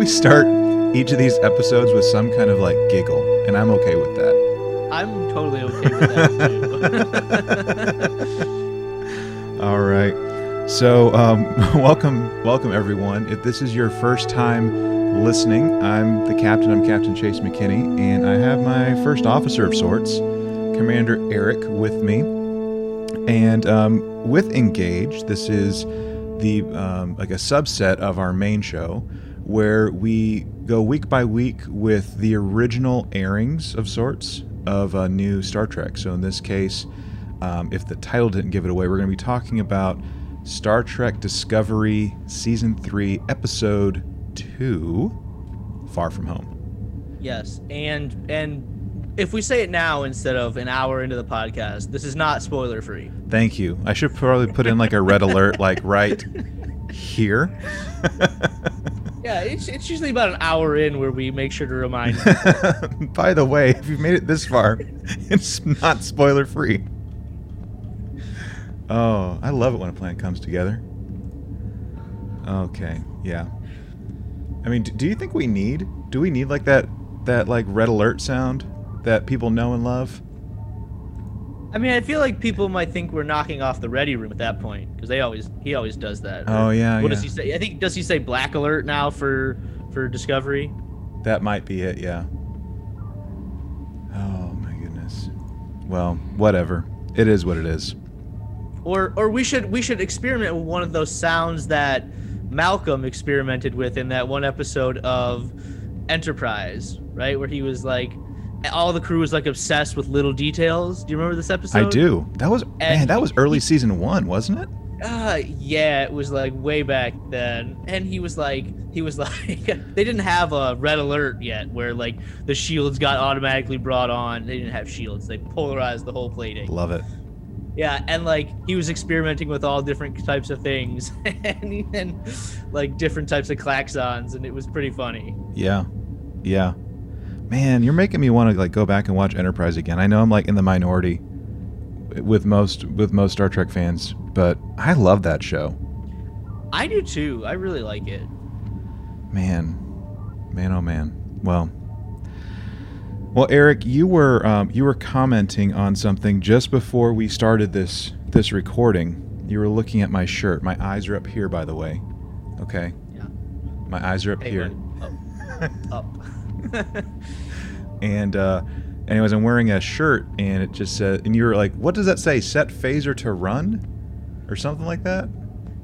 we start each of these episodes with some kind of like giggle? And I'm okay with that. I'm totally okay with that too. All right. So, um, welcome, welcome everyone. If this is your first time listening, I'm the captain. I'm Captain Chase McKinney, and I have my first officer of sorts, Commander Eric, with me. And um, with Engage, this is the um, like a subset of our main show, where we go week by week with the original airings of sorts of a new Star Trek. So in this case, um, if the title didn't give it away, we're going to be talking about Star Trek Discovery Season 3, Episode 2 Far From Home. yes, and and if we say it now instead of an hour into the podcast, this is not spoiler free. Thank you. I should probably put in like a red alert, like right here. Yeah, it's, it's usually about an hour in where we make sure to remind. you. By the way, if you've made it this far, it's not spoiler free. Oh, I love it when a plan comes together. Okay, yeah. I mean, do you think we need? Do we need like that that like red alert sound that people know and love? I mean, I feel like people might think we're knocking off the ready room at that point because they always he always does that. Oh, yeah, What does he say? I think does he say black alert now for for Discovery? That might be it, yeah. Oh my goodness. Well, whatever. It is what it is. Or or we should we should experiment with one of those sounds that Malcolm experimented with in that one episode of Enterprise, right? Where he was like all the crew was like obsessed with little details. Do you remember this episode? I do. That was man, that was early he- season 1, wasn't it? Uh yeah, it was like way back then. And he was like he was like they didn't have a red alert yet where like the shields got automatically brought on. They didn't have shields. They polarized the whole plating. Love it. Yeah, and like he was experimenting with all different types of things and even like different types of klaxons and it was pretty funny. Yeah. Yeah. Man, you're making me want to like go back and watch Enterprise again. I know I'm like in the minority with most with most Star Trek fans, but I love that show. I do too. I really like it. Man, man, oh man. Well, well, Eric, you were um, you were commenting on something just before we started this this recording. You were looking at my shirt. My eyes are up here, by the way. Okay, Yeah. my eyes are up Hey, here. Up. Up. And uh, anyways, I'm wearing a shirt, and it just said, and you were like, "What does that say? Set phaser to run, or something like that?"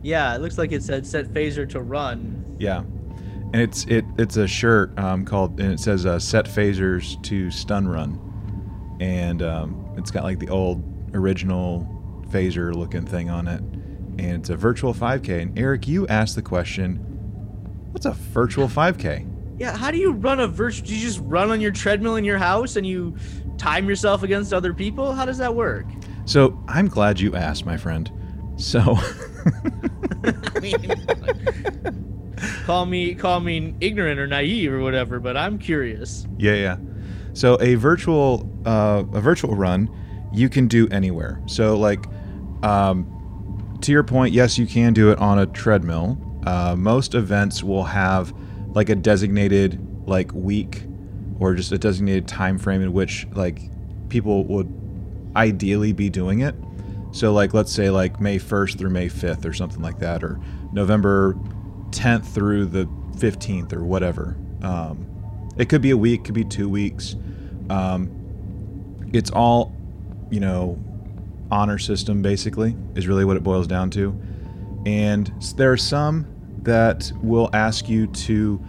yeah, it looks like it said set phaser to run. Yeah, and it's it it's a shirt um, called and it says uh, set phasers to stun run, and um, it's got like the old original phaser looking thing on it, and it's a virtual 5K. And Eric, you asked the question, "What's a virtual 5K?" Yeah, how do you run a virtual? Do you just run on your treadmill in your house and you time yourself against other people? How does that work? So I'm glad you asked, my friend. So. I mean, call me call me ignorant or naive or whatever, but I'm curious. Yeah, yeah. So a virtual uh, a virtual run you can do anywhere. So like um, to your point, yes, you can do it on a treadmill. Uh, most events will have like a designated like week or just a designated time frame in which like people would ideally be doing it. So like let's say like May 1st through May 5th or something like that or November 10th through the 15th or whatever. Um, it could be a week, could be 2 weeks. Um, it's all, you know, honor system basically is really what it boils down to. And there are some that will ask you to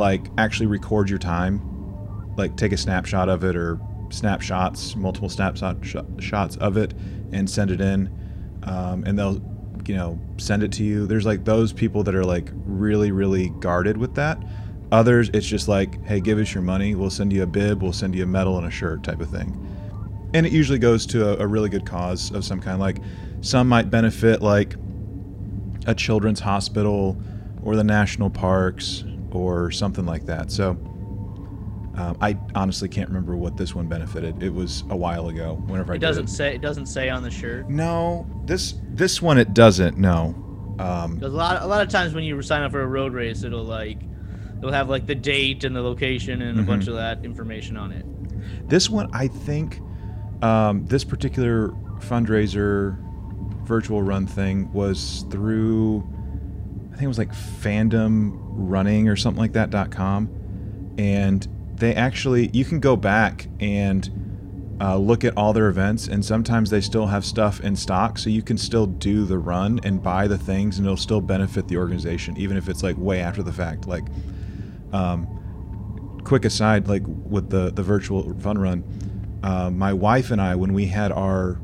like actually record your time, like take a snapshot of it or snapshots, multiple snapshot sh- shots of it, and send it in. Um, and they'll, you know, send it to you. There's like those people that are like really, really guarded with that. Others, it's just like, hey, give us your money. We'll send you a bib, we'll send you a medal and a shirt type of thing. And it usually goes to a, a really good cause of some kind. Like some might benefit like a children's hospital or the national parks or something like that. So um, I honestly can't remember what this one benefited. It was a while ago. Whenever I It did doesn't it. say it doesn't say on the shirt. No, this this one it doesn't. No. Um, a lot a lot of times when you sign up for a road race, it'll like It'll have like the date and the location and a Mhm. bunch of that information on it. This one, I think, um, this particular fundraiser virtual run thing was through, I think it was like fandom running or something like that dot com, and they actually you can go back and uh, look at all their events, and sometimes they still have stuff in stock, so you can still do the run and buy the things, and it'll still benefit the organization, even if it's like way after the fact. Like, um, quick aside, like with the the virtual fun run, uh, my wife and I, when we had our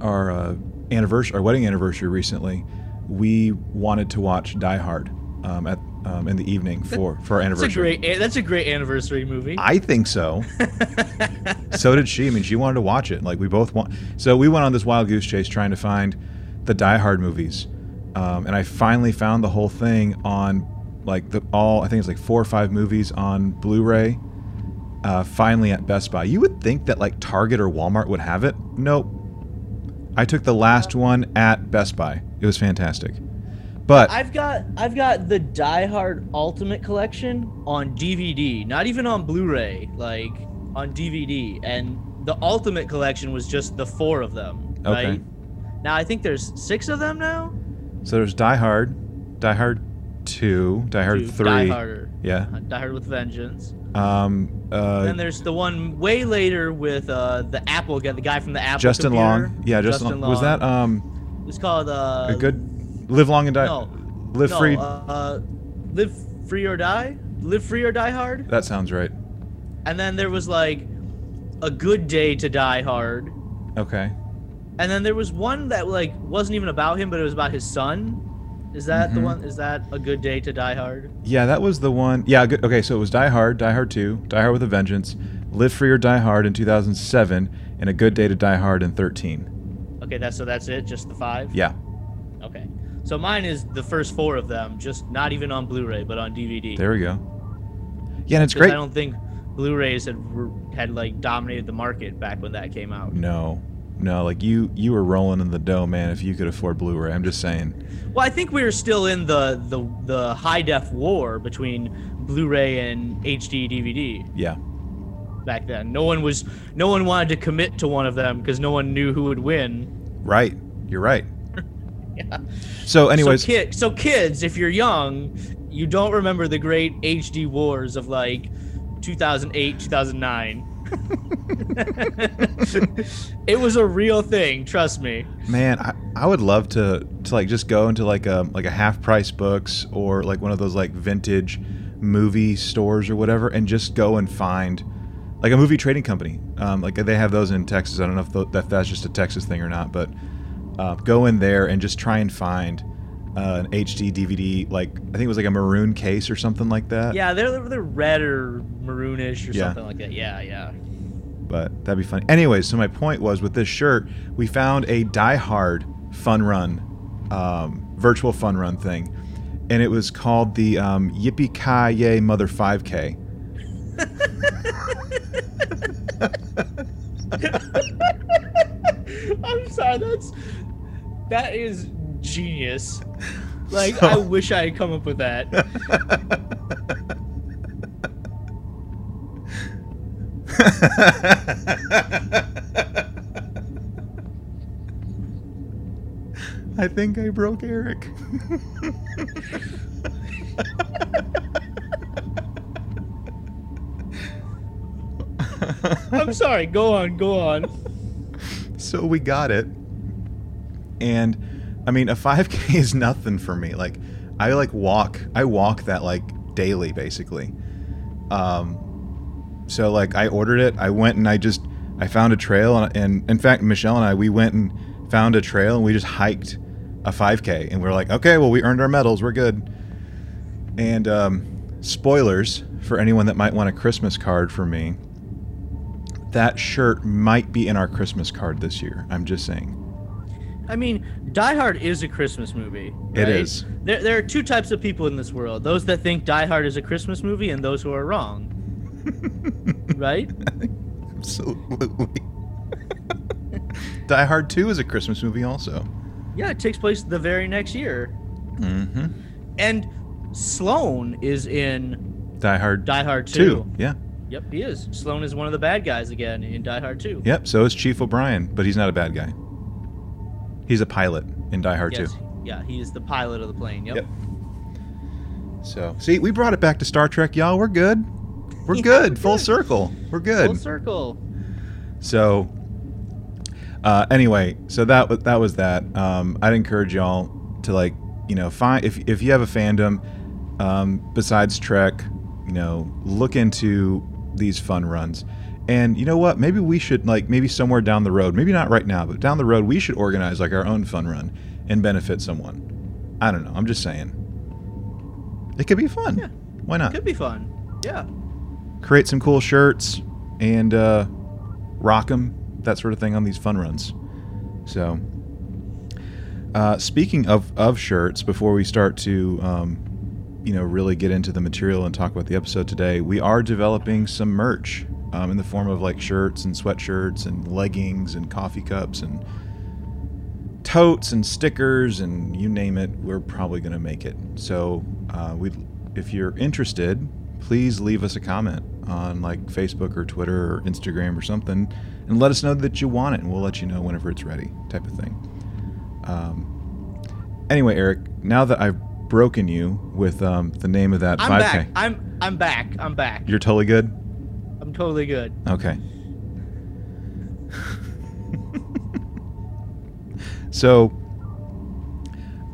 our uh, anniversary, our wedding anniversary recently, we wanted to watch Die Hard um, at um, in the evening for for our That's a anniversary. great. That's a great anniversary movie. I think so. so did she. I mean, she wanted to watch it. Like we both want. So we went on this wild goose chase trying to find the Die Hard movies, um, and I finally found the whole thing on like the all. I think it's like four or five movies on Blu-ray. Uh, finally at Best Buy. You would think that like Target or Walmart would have it. Nope. I took the last one at Best Buy. It was fantastic. But I've got I've got the Die Hard Ultimate Collection on DVD, not even on Blu-ray, like on DVD. And the Ultimate Collection was just the four of them, Okay. right? Now I think there's six of them now. so there's Die Hard, Die Hard 2, Die Hard Two, 3. Die Harder. Yeah. Uh, Die Hard with Vengeance. Um, uh, then there's the one way later with uh, the Apple guy, the guy from the Apple. Justin computer. Long. Yeah, Justin, Long. Was that um It's called uh, a good Live Long and Die? No, Live no, Free. Uh, uh, live free or die. Live free or die hard. that sounds right. And then there was like a good day to die hard. Okay. And then there was one that like wasn't even about him, but it was about his son. Is that the Mhm. one? Is that a good day to die hard? Yeah, that was the one. Yeah, good. Okay, so it was Die Hard, Die Hard 2, Die Hard with a Vengeance, Live Free or Die Hard in 2007, and A Good Day to Die Hard in 13. Okay, that's so that's it. Just the five. Yeah. Okay. So mine is the first four of them, just not even on Blu-ray, but on DVD. There we go. Yeah, and it's great. I don't think Blu-rays had had like dominated the market back when that came out. No. No, like you you were rolling in the dough, man, if you could afford Blu-ray. I'm just saying. Well, I think we were still in the the, the high def war between Blu-ray and HD DVD Yeah. back then. No one was no one wanted to commit to one of them because no one knew who would win. Right. You're right. Yeah. So anyways, so, kid, so kids, if you're young, you don't remember the great HD wars of like 2008, 2009. it was a real thing, trust me. Man, I, I would love to to like just go into like a like a half price books or like one of those like vintage movie stores or whatever, and just go and find like a movie trading company. Um, like they have those in Texas. I don't know if, tho- if that's just a Texas thing or not, but uh, go in there and just try and find uh, an HD DVD. Like I think it was like a maroon case or something like that. Yeah, they're they're red or maroonish or Yeah. something like that. Yeah, yeah. but that'd be funny. Anyways, so my point was with this shirt, we found a Die Hard fun run, um, virtual fun run thing, and it was called the um, Yippee Ki Yay Mother 5K. I'm sorry, that's that is genius. Like So- I wish I had come up with that. I think I broke Eric. I'm sorry. Go on, go on. so we got it and i mean a 5k is nothing for me like i like walk i walk that like daily basically um so like i ordered it i went and i just i found a trail and, and in fact michelle and i we went and found a trail and we just hiked a 5k and we are like okay well we earned our medals we're good and um spoilers for anyone that might want a christmas card for me that shirt might be in our Christmas card this year. I'm just saying. I mean, Die Hard is a Christmas movie. It right? is. There, there are two types of people in this world: those that think Die Hard is a Christmas movie, and those who are wrong. right? Absolutely. Die Hard 2 is a Christmas movie also. Yeah, it takes place the very next year. Mm-hmm. And Sloan is in Die Hard Die Hard 2. Two. Yeah. Yep, he is. Sloan is one of the bad guys again in Die Hard 2. Yep. So is Chief O'Brien, but he's not a bad guy. He's a pilot in Die Hard Yes. 2. Yeah, he is the pilot of the plane. Yep. Yep. So see, we brought it back to Star Trek, y'all. We're good. We're Yeah, good. we're Full good. circle. We're good. Full circle. So, uh, anyway, so that wa- that was that. Um, I'd encourage y'all to like, you know, find if if you have a fandom um, besides Trek, you know, look into these fun runs. And you know what? Maybe we should like maybe somewhere down the road, maybe not right now, but down the road, we should organize like our own fun run and benefit someone. I don't know. I'm just saying. It could be fun. Yeah. Why not? Could be fun. Yeah. create some cool shirts and uh, rock them, that sort of thing on these fun runs. So, uh, speaking of, of shirts, before we start to, um, you know, really get into the material and talk about the episode today, we are developing some merch um, in the form of like shirts and sweatshirts and leggings and coffee cups and totes and stickers and you name it, we're probably going to make it. So, uh, we, if you're interested, please leave us a comment on like Facebook or Twitter or Instagram or something, and let us know that you want it, and we'll let you know whenever it's ready, type of thing. Um, anyway, Eric, now that I've broken you with um, the name of that I'm 5K, back. I'm I'm back. I'm back. you're totally good. I'm totally good. Okay. so,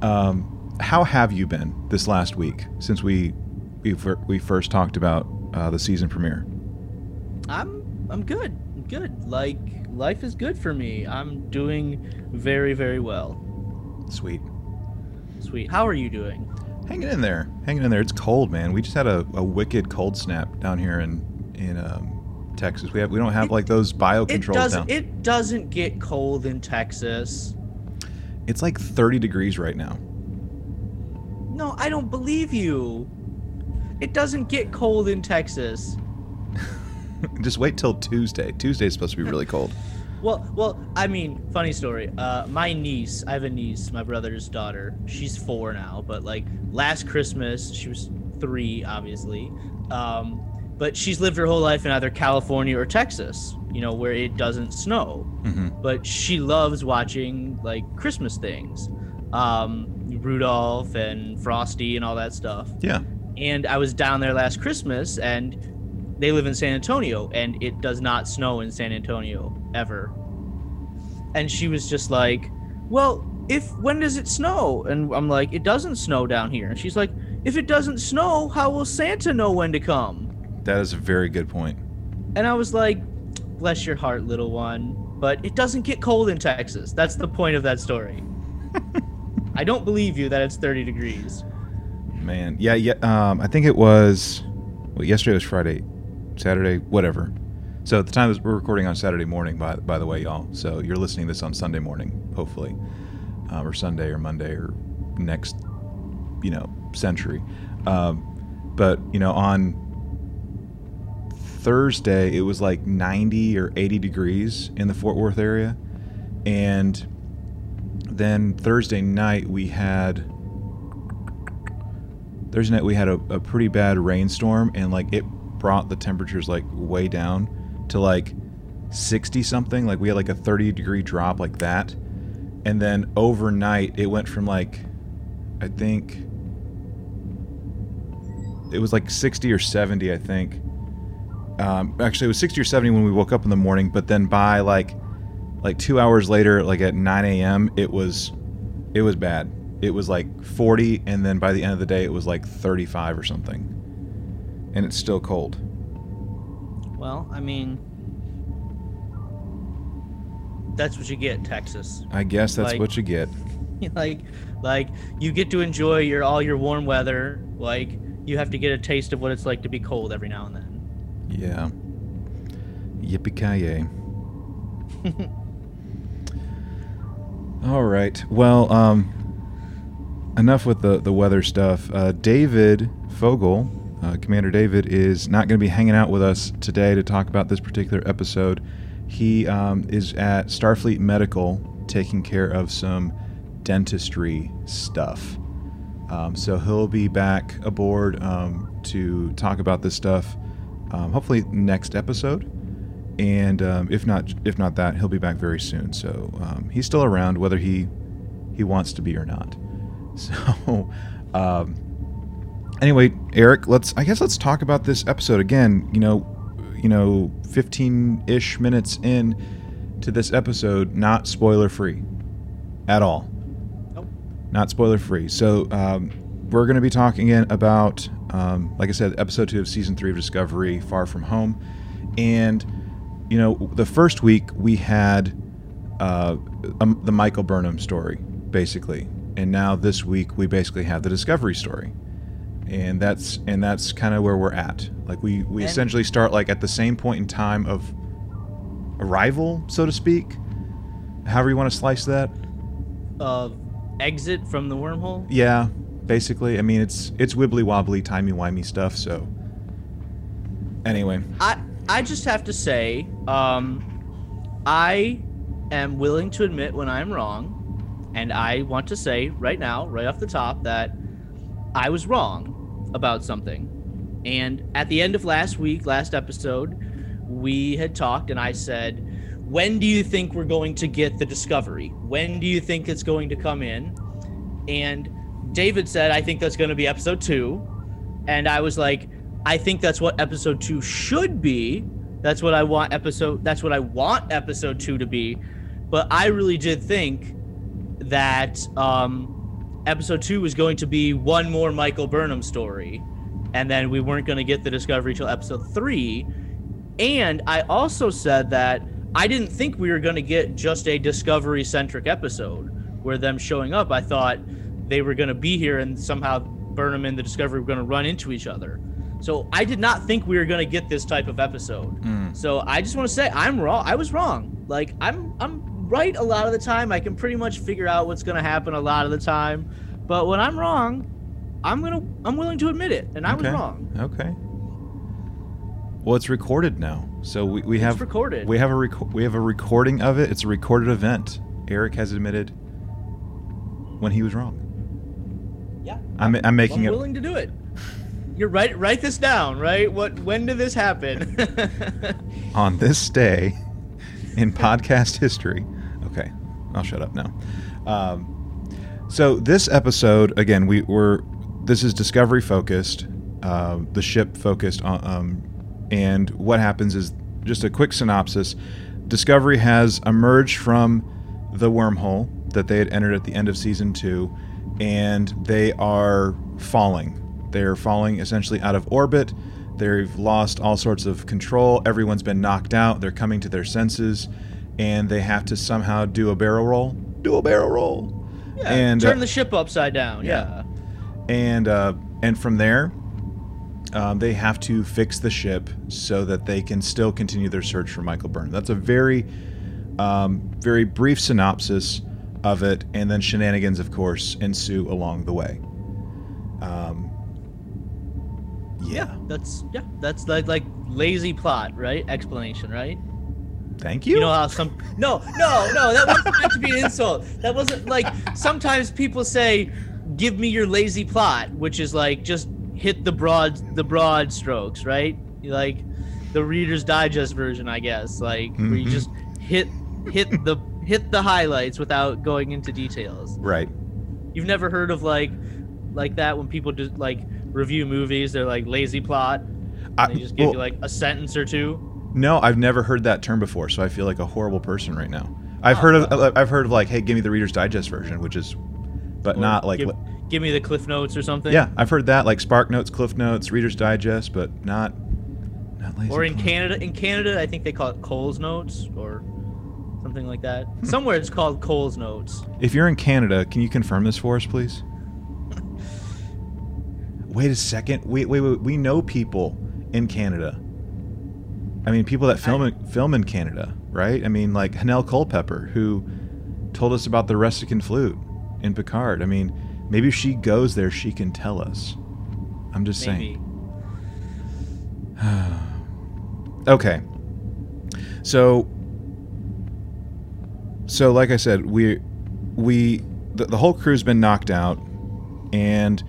um, how have you been this last week since we we, we first talked about uh, the season premiere? I'm I'm good. I'm good. Like life is good for me. I'm doing very very well. Sweet, Sweet. How are you doing? hanging in there, hanging in there. It's cold, man. We just had a, a wicked cold snap down here in in um, Texas. We have we don't have It- like those bio It doesn't down. it doesn't get cold in Texas. it's like 30 degrees right now. No, I don't believe you. It doesn't get cold in Texas. just wait till Tuesday. Tuesday is supposed to be really cold. Well, well, I mean, funny story. Uh, my niece, I have a niece, my brother's daughter. She's four now, but like last Christmas, she was three, obviously. Um, but she's lived her whole life in either California or Texas, you know, where it doesn't snow. hmm But she loves watching like Christmas things, um, Rudolph and Frosty and all that stuff. Yeah. And I was down there last Christmas, and they live in San Antonio, and it does not snow in San Antonio ever. And she was just like, "Well, if when does it snow?" And I'm like, "It doesn't snow down here." And she's like, "If it doesn't snow, how will Santa know when to come?" That is a very good point. And I was like, "Bless your heart, little one." But it doesn't get cold in Texas. That's the point of that story. I don't believe you that it's 30 degrees. Man, yeah, yeah. Um, I think it was. Well, yesterday was Friday, Saturday, whatever. So at the time we're recording on Saturday morning, by by the way, y'all. So you're listening to this on Sunday morning, hopefully, um, or Sunday or Monday or next, you know, century. Um, but you know, on Thursday it was like 90 or 80 degrees in the Fort Worth area, and then Thursday night we had Thursday night we had a, a pretty bad rainstorm and like it brought the temperatures like way down to like 60 something like we had like a 30 degree drop like that. And then overnight it went from like i think it was like 60 or 70 i think um, actually it was 60 or 70 when we woke up in the morning but then by like like two hours later like at 9 a.m it was it was bad it was like 40 and then by the end of the day it was like 35 or something and it's still cold Well, I mean, that's what you get, Texas. i guess that's Like- what you get like, like you get to enjoy your all your warm weather. Like, you have to get a taste of what it's like to be cold every now and then. Yeah. Yippee ki all right. Well um enough with the the weather stuff. Uh, david fogel uh, commander david is not going to be hanging out with us today to talk about this particular episode. He um, is at starfleet medical taking care of some dentistry stuff. Um, so he'll be back aboard um, to talk about this stuff. Um, hopefully next episode, and um, if not, if not that, he'll be back very soon. So um, he's still around, whether he he wants to be or not. So um, anyway, Eric, let's I guess let's talk about this episode again. You know, you know, 15-ish minutes in to this episode, not spoiler free at all. Nope. Not spoiler free. So um, we're going to be talking again about, um, like I said, episode two of season three of Discovery, Far From Home, and you know, the first week we had uh, um, the Michael Burnham story, basically, and now this week we basically have the Discovery story, and that's and that's kind of where we're at. Like we we And- essentially start like at the same point in time of arrival, so to speak. However you want to slice that. Uh, exit from the wormhole. Yeah, basically. I mean, it's it's wibbly wobbly, timey wimey stuff. So, anyway, I I just have to say, um, I am willing to admit when I'm wrong, and I want to say right now, right off the top, that I was wrong about something. And at the end of last week, last episode, we had talked, and I said, "When do you think we're going to get the discovery? When do you think it's going to come in?" And David said, "I think that's going to be episode two. And I was like, I think that's what episode two should be. That's what I want episode. That's what I want episode two to be. But I really did think that um, episode two was going to be one more Michael Burnham story, and then we weren't going to get the discovery till episode three. And I also said that I didn't think we were going to get just a discovery centric episode where them showing up. I thought they were going to be here and somehow Burnham and the Discovery were going to run into each other. So I did not think we were going to get this type of episode. Mm. So I just want to say I'm wrong. I was wrong. Like I'm I'm right a lot of the time. I can pretty much figure out what's going to happen a lot of the time. But when I'm wrong, I'm going to I'm willing to admit it and I was Okay. wrong. Okay. Well, it's recorded now, so we, we have recorded. We have a rec- we have a recording of it. It's a recorded event. Eric has admitted when he was wrong. Yeah. I'm I'm making I'm it willing to do it. You're right. Write this down. Right. What? When did this happen? on this day in podcast history. Okay, I'll shut up now. Um, so this episode, again, we were this is Discovery focused, uh, the ship focused on, um, and what happens is just a quick synopsis. Discovery has emerged from the wormhole that they had entered at the end of season two, and they are falling. They're falling essentially out of orbit. They've lost all sorts of control. Everyone's been knocked out. They're coming to their senses, and they have to somehow do a barrel roll. Do a barrel roll. yeah. and turn uh, the ship upside down. yeah. Yeah. and uh, and from there, um, they have to fix the ship so that they can still continue their search for Michael Burnham. That's a very, um, very brief synopsis of it, and then shenanigans, of course, ensue along the way. Um, yeah. That's yeah. That's like like lazy plot, right? Explanation, right? Thank you. You know how some no no no that wasn't meant to be an insult. That wasn't like sometimes people say, "Give me your lazy plot," which is like just hit the broad the broad strokes, right? Like the Reader's Digest version, I guess, like where you Mhm. just hit hit the hit the highlights without going into details. right. You've never heard of like like that when people just like review movies, they're like lazy plot. I, They just give well, you like a sentence or two. no, I've never heard that term before, so I feel like a horrible person right now. I've Oh, heard of I've heard of like, hey, give me the Reader's Digest version, which is, but Or not like give, give me the cliff notes or something. Yeah, I've heard that, like Spark Notes, Cliff Notes, Reader's Digest, but not not lazy. Or in. Canada, in Canada, I think they call it Cole's Notes or something like that. Somewhere it's called Cole's Notes. If you're in Canada, can you confirm this for us, please? Wait a second. Wait, wait, wait. We know people in Canada. I mean, people that film in, film in Canada, right? I mean, like Hanelle Culpepper, who told us about the Ressikan flute in Picard. I mean, maybe if she goes there, she can tell us. I'm just Maybe. saying. Okay. So so like I said, we we the, the whole crew's been knocked out and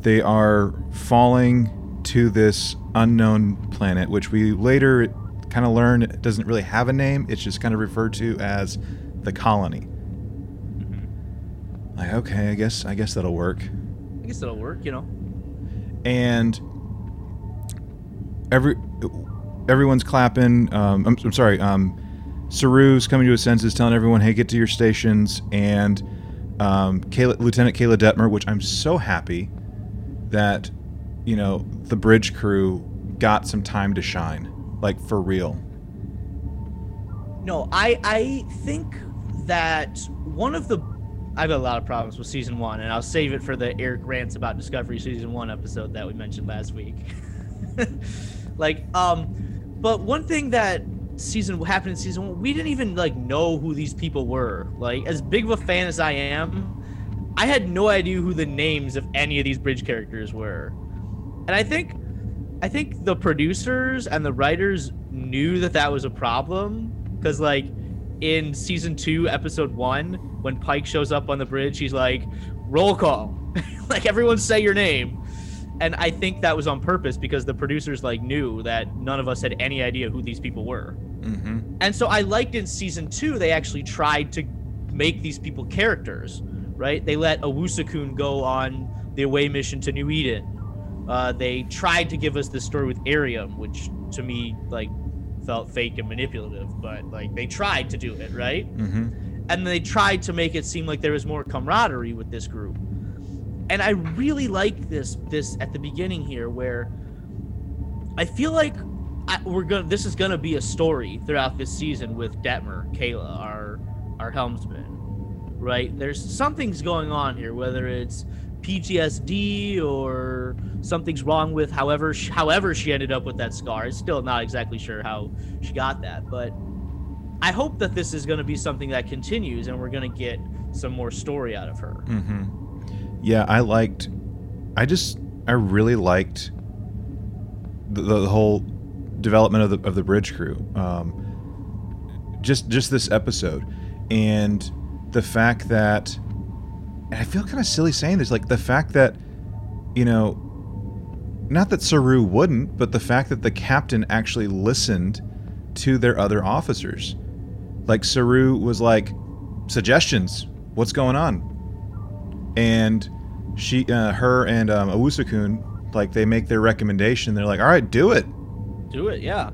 they are falling to this unknown planet, which we later kind of learn doesn't really have a name. It's just kind of referred to as the colony. Like, okay, I guess I guess that'll work. I guess it'll work, you know. and every everyone's clapping. Um, I'm, I'm sorry. Um, Saru's coming to his senses, telling everyone, "Hey, get to your stations." And um, Keyla, Lieutenant Keyla Detmer, which I'm so happy that you know the bridge crew got some time to shine, like for real. No, I I think that one of the I have got a lot of problems with season one, and I'll save it for the Eric rants about Discovery season one episode that we mentioned last week. like, um, but one thing that season happened in season one, we didn't even like know who these people were. Like, as big of a fan as I am, I had no idea who the names of any of these bridge characters were, and I think, I think the producers and the writers knew that that was a problem because like in season two, episode one, when Pike shows up on the bridge, he's like, roll call. like everyone say your name. And I think that was on purpose because the producers like knew that none of us had any idea who these people were. Mm-hmm. And so I liked in season two, they actually tried to make these people characters, right? They let Owosekun go on the away mission to New Eden. Uh, they tried to give us the story with Airiam, which to me, like, felt fake and manipulative, but like they tried to do it, right? Mm-hmm. And they tried to make it seem like there was more camaraderie with this group. And I really like this this at the beginning here where I feel like I, we're gonna this is gonna be a story throughout this season with Detmer, Keyla, our our helmsman, right? There's something's going on here, whether it's PTSD or something's wrong with however she, however she ended up with that scar. I'm still not exactly sure how she got that, but I hope that this is going to be something that continues and we're going to get some more story out of her. Mm-hmm. Yeah, I liked. I just I really liked the, the whole development of the of the bridge crew. Um, just just this episode, and the fact that, and I feel kind of silly saying this, like the fact that, you know, not that Saru wouldn't, but the fact that the captain actually listened to their other officers. Like Saru was like, suggestions, what's going on? And she, uh, her, and um, Owosekun, like they make their recommendation. They're like, all right, do it. Do it, yeah.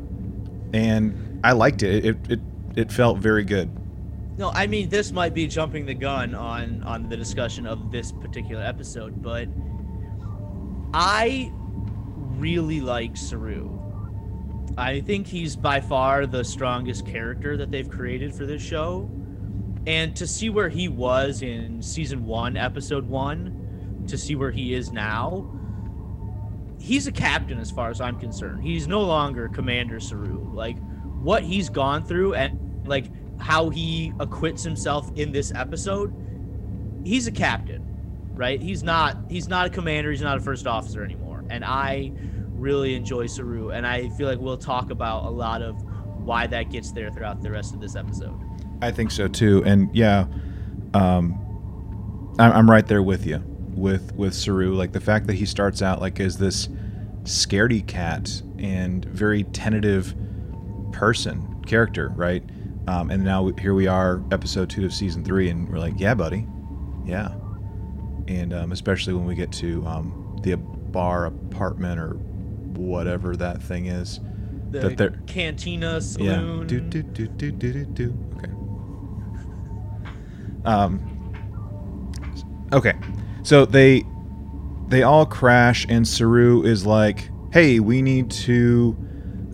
And I liked it. It it it felt very good. No, I mean this might be jumping the gun on on the discussion of this particular episode, but I really like Saru. I think he's by far the strongest character that they've created for this show. And to see where he was in season 1, episode 1, to see where he is now, he's a captain as far as I'm concerned. He's no longer Commander Saru. Like what he's gone through and like how he acquits himself in this episode, he's a captain, right? He's not he's not a commander, he's not a first officer anymore. And I really enjoy Saru and I feel like we'll talk about a lot of why that gets there throughout the rest of this episode. I think so too. And yeah, um, I'm, I'm right there with you with with Saru. Like the fact that he starts out like as this scaredy cat and very tentative person character, right? Um, and now here we are, episode two of season three, and we're like, yeah, buddy, yeah. And um, especially when we get to um, the bar apartment or whatever that thing is. The That they're- cantina saloon. Yeah. Do, do, do, do, do, do, do. Um. Okay. So they they all crash, and Saru is like, "Hey, we need to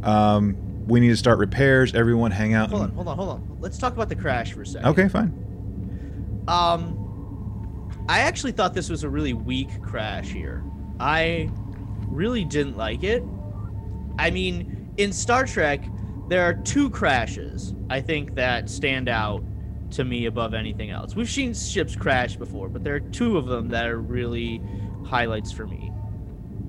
um we need to start repairs. Everyone, hang out." Hold on, hold on, hold on. Let's talk about the crash for a second. Okay, fine. Um, I actually thought this was a really weak crash here. I really didn't like it. I mean, in Star Trek, there are two crashes I think that stand out to me above anything else. We've seen ships crash before, but there are two of them that are really highlights for me.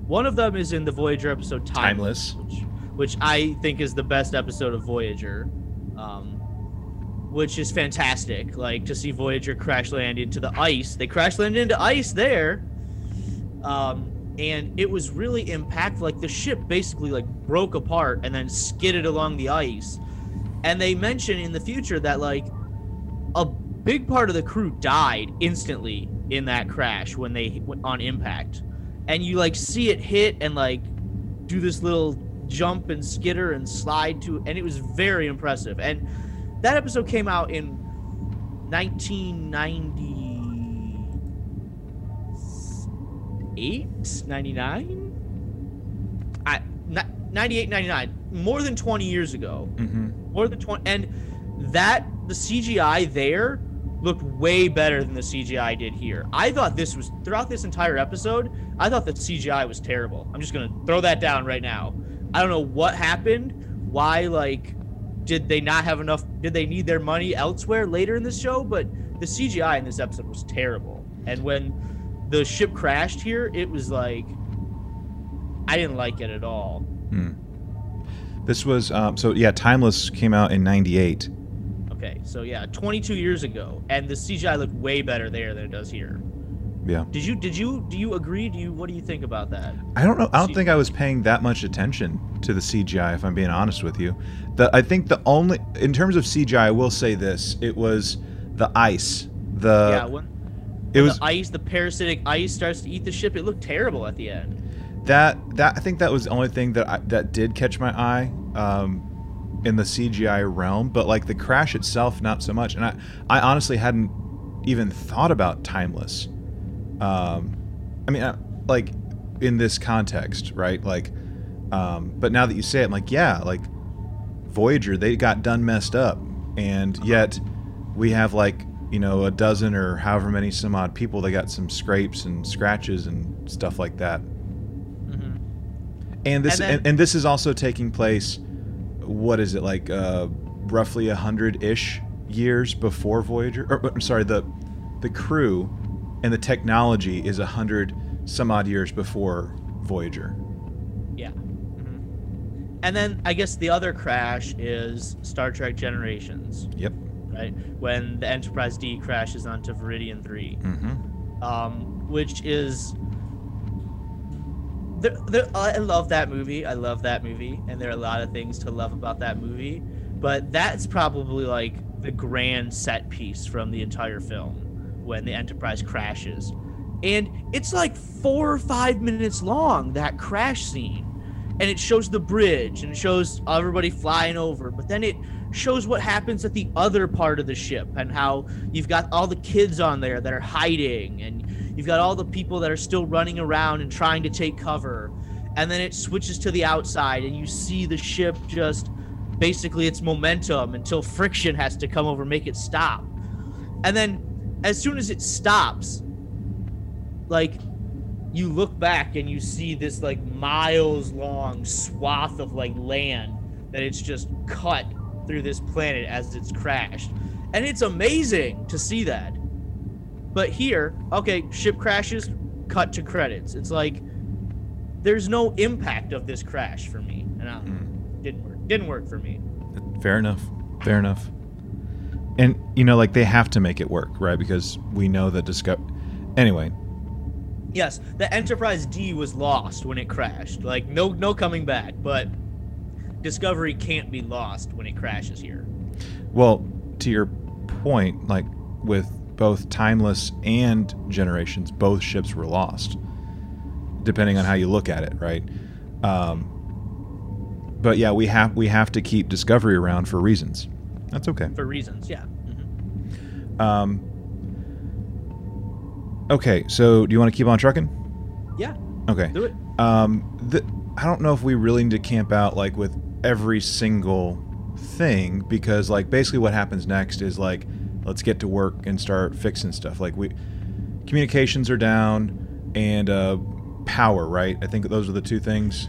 One of them is in the Voyager episode Timeless, Timeless. which, which I think is the best episode of Voyager. Um, which is fantastic. Like to see Voyager crash land into the ice. They crash landed into ice there, Um, and it was really impactful. Like the ship basically like broke apart and then skidded along the ice. And they mention in the future that like a big part of the crew died instantly in that crash when they went on impact. And you like see it hit and like do this little jump and skitter and slide to and it was very impressive. And that episode came out in 1998 99 I 98 99 more than 20 years ago Mm-hmm. more than 20 and that the cgi there looked way better than the cgi did here i thought this was throughout this entire episode i thought the cgi was terrible i'm just gonna throw that down right now i don't know what happened why like did they not have enough did they need their money elsewhere later in the show but the cgi in this episode was terrible and when the ship crashed here it was like i didn't like it at all Hmm. This was um, so yeah. Timeless came out in '98. Okay, so yeah, 22 years ago, and the CGI looked way better there than it does here. Yeah. Did you? Did you? Do you agree? Do you? What do you think about that? I don't know. I don't See- think I was paying that much attention to the CGI, if I'm being honest with you. The I think the only in terms of CGI, I will say this: it was the ice. The yeah, when, Uh, it was the ice, the parasitic ice starts to eat the ship. It looked terrible at the end. that that I think that was the only thing that I, that did catch my eye um, in the CGI realm. But like the crash itself, not so much. And I I honestly hadn't even thought about timeless. Um, I mean, I, like in this context, right? Like, um, but now that you say it, I'm like, yeah, like Voyager, they got done messed up, and yet we have like you know a dozen or however many some odd people that got some scrapes and scratches and stuff like that. hmm And this And and, and, this is also taking place. What is it like? Uh, roughly a hundred ish years before Voyager. Or, I'm sorry, the the crew and the technology is a hundred some odd years before Voyager. Yeah. hmm And then I guess the other crash is Star Trek Generations, Yep. right? When the Enterprise D crashes onto Veridian Three. Mm-hmm. um, which is. There, there, I love that movie. I love that movie, and there are a lot of things to love about that movie. But that's probably like the grand set piece from the entire film when the Enterprise crashes, and it's like four or five minutes long. That crash scene, and it shows the bridge and it shows everybody flying over, but then it shows what happens at the other part of the ship and how you've got all the kids on there that are hiding and you've got all the people that are still running around and trying to take cover and then it switches to the outside and you see the ship just basically its momentum until friction has to come over make it stop and then as soon as it stops like you look back and you see this like miles long swath of like land that it's just cut through this planet as it's crashed. And it's amazing to see that. But here, okay, ship crashes, cut to credits. It's like there's no impact of this crash for me. And I, hmm. didn't work. Didn't work for me. Fair enough. Fair enough. And you know, like they have to make it work, right? Because we know that discover. Anyway, Yes, the Enterprise D was lost when it crashed. Like no no coming back, but Discovery can't be lost when it crashes here. well, to your point, like with both Timeless and Generations, both ships were lost, depending on how you look at it, right? Um, but yeah, we have we have to keep Discovery around for reasons. That's okay. For reasons, yeah. Mhm. Um, okay, so do you want to keep on trucking? Yeah, Okay. do it. Um, the, I don't know if we really need to camp out like with every single thing because like basically what happens next is like let's get to work and start fixing stuff. Like we communications are down and uh, power, right? I think those are the two things.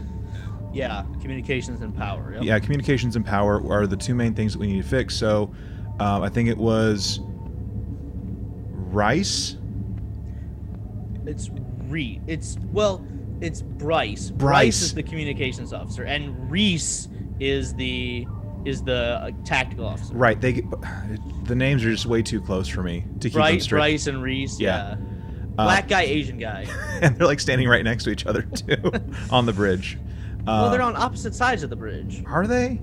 Yeah, communications and power. Yep. Yeah, communications and power are the two main things that we need to fix. So um, I think it was Rice. It's Reed. It's well, it's Bryce. Bryce. is the communications officer, and Rhys is the is the uh, tactical officer. Right. They the names are just way too close for me to keep them Bryce, straight. Bryce, and Rhys. Yeah. Yeah. Black guy, Asian guy. and they're like standing right next to each other too on the bridge. well, they're Uh, on opposite sides of the bridge. Are they?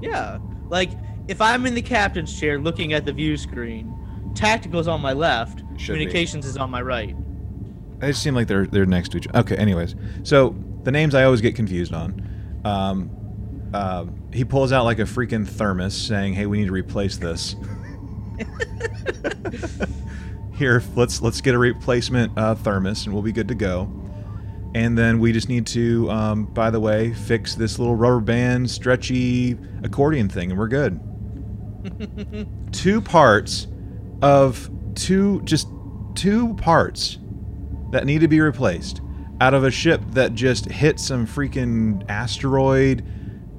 Yeah. Like, if I'm in the captain's chair looking at the view screen, tactical's on my left, Should be. communications is on my right. They seem like they're they're next to each other. Okay, anyways. So the names I always get confused on. Um, uh, he pulls out like a freaking thermos saying, "Hey, we need to replace this." Here, let's let's get a replacement uh, thermos, and we'll be good to go. And then we just need to, um, by the way, fix this little rubber band stretchy accordion thing, and we're good. two parts of two, just two parts that need to be replaced out of a ship that just hit some freaking asteroid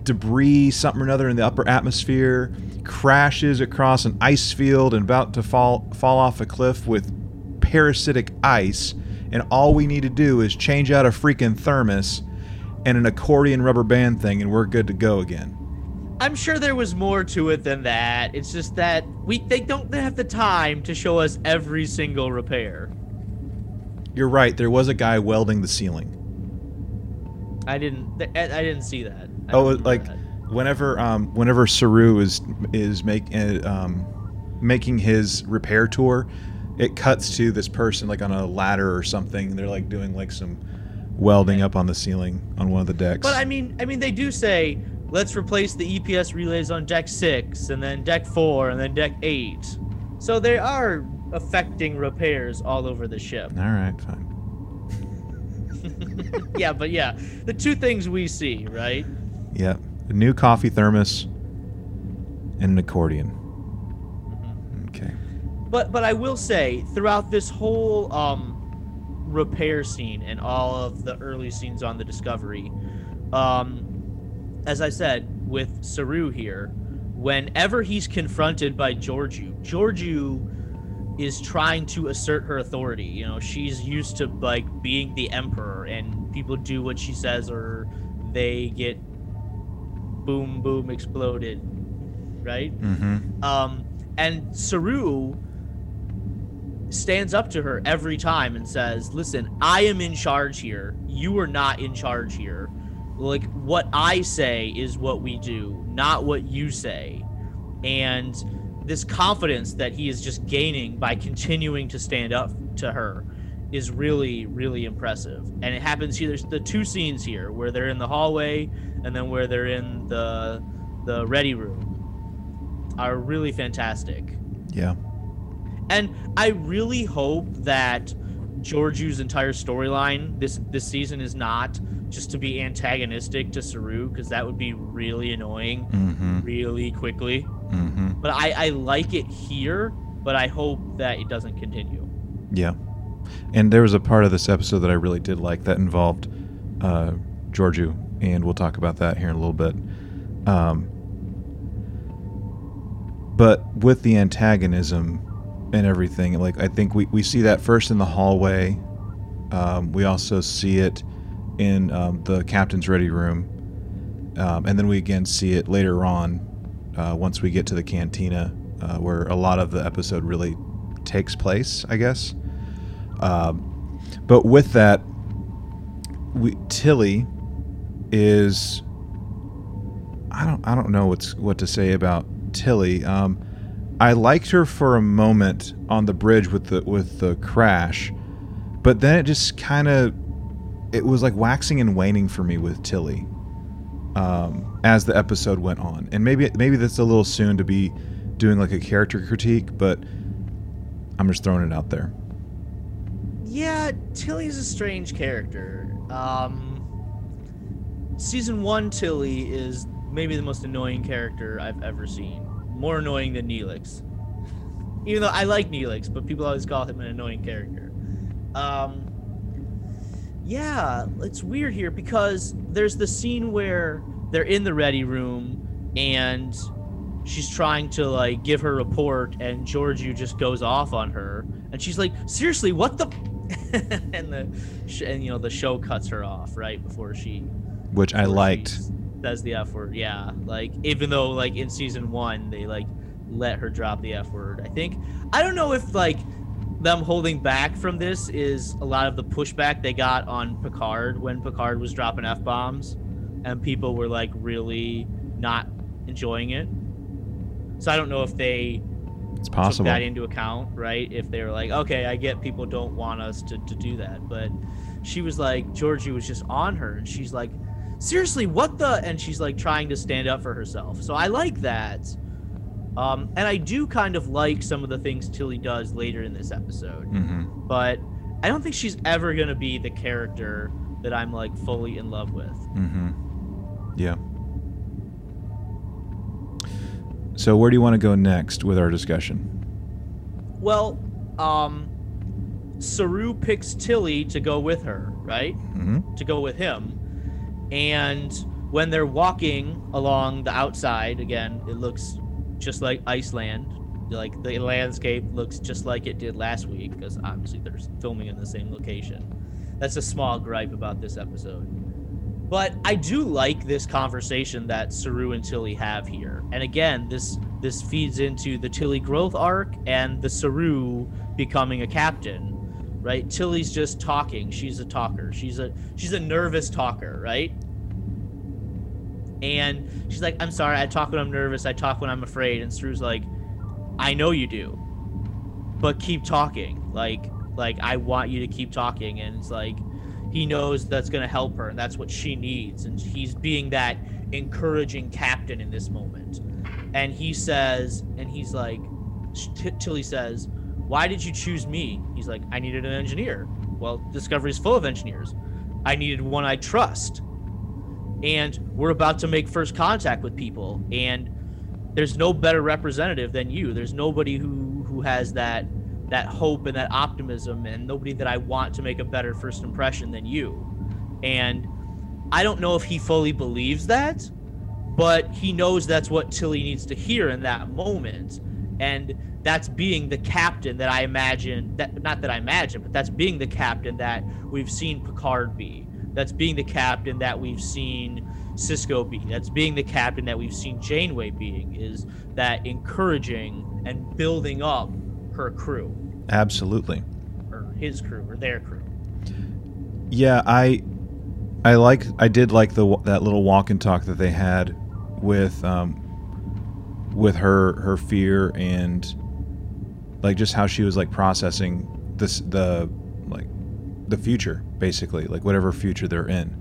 debris something or another in the upper atmosphere crashes across an ice field and about to fall fall off a cliff with parasitic ice and all we need to do is change out a freaking thermos and an accordion rubber band thing and we're good to go again I'm sure there was more to it than that. It's just that we they don't have the time to show us every single repair. you're right there was a guy welding the ceiling I didn't I, I didn't see that. Oh, like whenever um whenever Saru is is make uh, um making his repair tour, it cuts to this person like on a ladder or something. And they're like doing like some welding up on the ceiling on one of the decks. But I mean, I mean, they do say let's replace the EPS relays on deck six, and then deck four, and then deck eight. So they are affecting repairs all over the ship. All right, fine. yeah, but yeah, the two things we see, right? Yeah, a new coffee thermos and an accordion. Okay. But but I will say throughout this whole um repair scene and all of the early scenes on the Discovery, um, as I said with Saru here, whenever he's confronted by Georgiou, Georgiou is trying to assert her authority. You know, she's used to like being the emperor, and people do what she says, or they get boom boom exploded, right? Mm-hmm. Um, and Saru stands up to her every time and says, "Listen, I am in charge here. You are not in charge here. Like what I say is what we do, not what you say." And this confidence that he is just gaining by continuing to stand up to her is really really impressive. And it happens here there's the two scenes here where they're in the hallway and then where they're in the the ready room are really fantastic. Yeah. And I really hope that Georgiou's entire storyline this this season is not just to be antagonistic to Saru because that would be really annoying Mm-hmm. really quickly. Mm-hmm. But I, I like it here, but I hope that it doesn't continue. Yeah. And there was a part of this episode that I really did like that involved uh, Georgiou, and we'll talk about that here in a little bit. Um, but with the antagonism and everything, like I think we, we see that first in the hallway. Um, we also see it in um, the captain's ready room. Um, and then we again see it later on uh, once we get to the cantina, uh, where a lot of the episode really takes place, I guess. Um, but with that, we, Tilly is I don't I don't know what's what to say about Tilly. Um, I liked her for a moment on the bridge with the with the crash, but then it just kind of it was like waxing and waning for me with Tilly um, as the episode went on. And maybe maybe that's a little soon to be doing like a character critique, but I'm just throwing it out there. Yeah, Tilly's a strange character. Um, season one Tilly is maybe the most annoying character I've ever seen. More annoying than Neelix. Even though I like Neelix, but people always call him an annoying character. Um, yeah, it's weird here because there's the scene where they're in the ready room and she's trying to like give her report and Georgiou just goes off on her and she's like seriously what the and the sh- and you know the show cuts her off right before she Which I before she liked. s- says the f word yeah like even though like in season one they like let her drop the f word i think i don't know if like them holding back from this is a lot of the pushback they got on Picard when Picard was dropping f bombs, and people were like really not enjoying it. So I don't know if they It's took possible. that into account, right? If they were like, okay, I get people don't want us to, to do that, but she was like, Georgiou was just on her, and she's like, seriously, what the? And she's like trying to stand up for herself. So I like that. Um, and I do kind of like some of the things Tilly does later in this episode, mm-hmm. but I don't think she's ever gonna be the character that I'm like fully in love with. Mm-hmm. Yeah. So where do you want to go next with our discussion? Well, um, Saru picks Tilly to go with her, right? hmm to go with him. And when they're walking along the outside, again, it looks just like Iceland. Like the landscape looks just like it did last week, because obviously they're filming in the same location. That's a small gripe about this episode. But I do like this conversation that Saru and Tilly have here. And again, this this feeds into the Tilly growth arc and the Saru becoming a captain right? Tilly's just talking. She's a talker. She's a she's a nervous talker, right? And she's like, "I'm sorry. I talk when I'm nervous. I talk when I'm afraid." And Saru's like, "I know you do, but keep talking. Like like I want you to keep talking." And it's like he knows that's gonna help her, and that's what she needs. And he's being that encouraging captain in this moment. And he says, and he's like, T- Tilly says, why did you choose me? He's like, I needed an engineer. Well, Discovery's full of engineers. I needed one I trust. And we're about to make first contact with people, and there's no better representative than you. There's nobody who who has that that hope and that optimism, and nobody that I want to make a better first impression than you. And I don't know if he fully believes that, but he knows that's what Tilly needs to hear in that moment. And that's being the captain that I imagine that not that I imagine, but that's being the captain that we've seen Picard be. That's being the captain that we've seen Sisko be. That's being the captain that we've seen Janeway being is that encouraging and building up her crew Absolutely. or his crew or their crew. Yeah, I I like I did like the that little walk and talk that they had with um with her her fear and like just how she was like processing this the like the future basically like whatever future they're in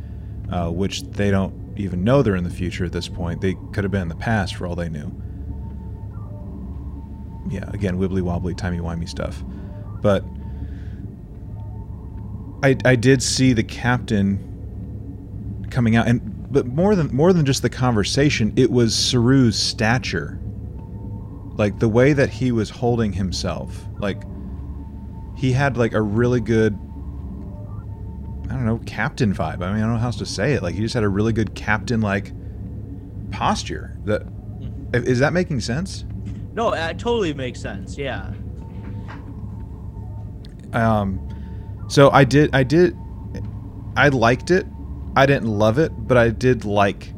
uh, which they don't even know they're in the future at this point they could have been in the past for all they knew yeah again wibbly wobbly timey wimey stuff. But I, I did see the captain coming out and but more than more than just the conversation it was Saru's stature. Like the way that he was holding himself like he had like a really good I don't know captain vibe. I mean I don't know how else to say it. Like he just had a really good captain like posture that hmm. is that making sense No, it totally makes sense. Yeah. Um, so I did, I did, I liked it. I didn't love it, but I did like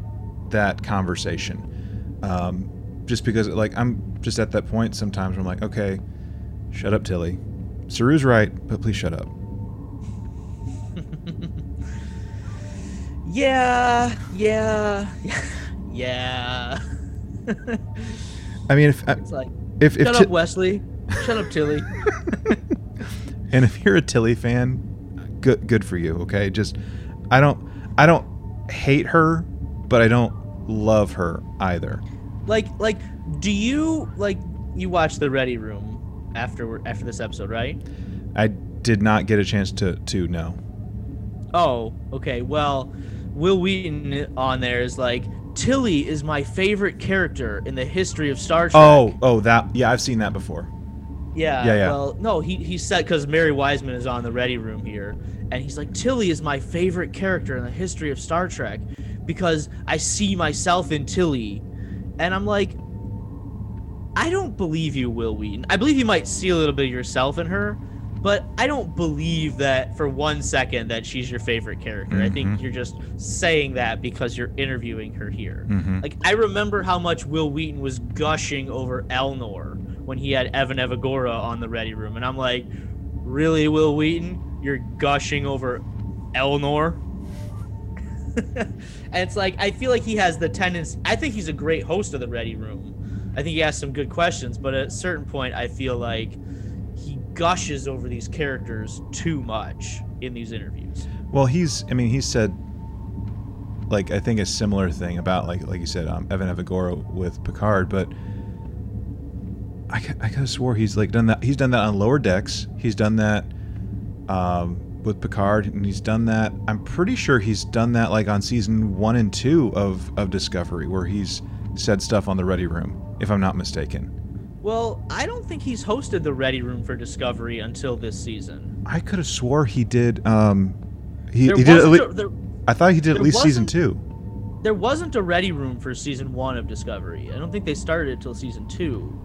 that conversation. Um, just because, like, I'm just at that point sometimes where I'm like, okay, shut up, Tilly. Saru's right, but please shut up. Yeah, yeah, yeah. I mean, if uh, it's like, if if shut Ti- up, Wesley. Shut up, Tilly. and if you're a Tilly fan, good good for you. Okay, just I don't I don't hate her, but I don't love her either. like, like, do you like you watch the Ready Room after after this episode, right? I did not get a chance to to know. Oh, okay. Well, Wil Wheaton on there is like Tilly is my favorite character in the history of Star Trek. Oh, oh, that yeah, I've seen that before. Yeah, Yeah, yeah. Well, no, he he said because Mary Wiseman is on the Ready Room here, and he's like, Tilly is my favorite character in the history of Star Trek because I see myself in Tilly, and I'm like, I don't believe you, Wil Wheaton. I believe you might see a little bit of yourself in her, but I don't believe that for one second that she's your favorite character. I think Mhm. you're just saying that because you're interviewing her here. Mm-hmm. Like I remember how much Wil Wheaton was gushing over Elnor when he had Evan Evagora on the Ready Room, and I'm like, really, Wil Wheaton, you're gushing over Elnor. and it's like I feel like he has the tendency. I think he's a great host of the Ready Room. I think he asks some good questions, but at a certain point, I feel like gushes over these characters too much in these interviews. Well, he's. I mean, he said, like, I think a similar thing about, like, like you said, um, Evan Evagora with Picard, but I, I could have swore he's like done that. He's done that on Lower Decks. He's done that um, with Picard, and he's done that. I'm pretty sure he's done that like on season one and two of of Discovery, where he's said stuff on the Ready Room, if I'm not mistaken. Well, I don't think he's hosted the Ready Room for Discovery until this season. I could have swore he did. Um, he, he did. At le- there- I thought he did at least season two. There wasn't a Ready Room for season one of Discovery. I don't think they started it till season two,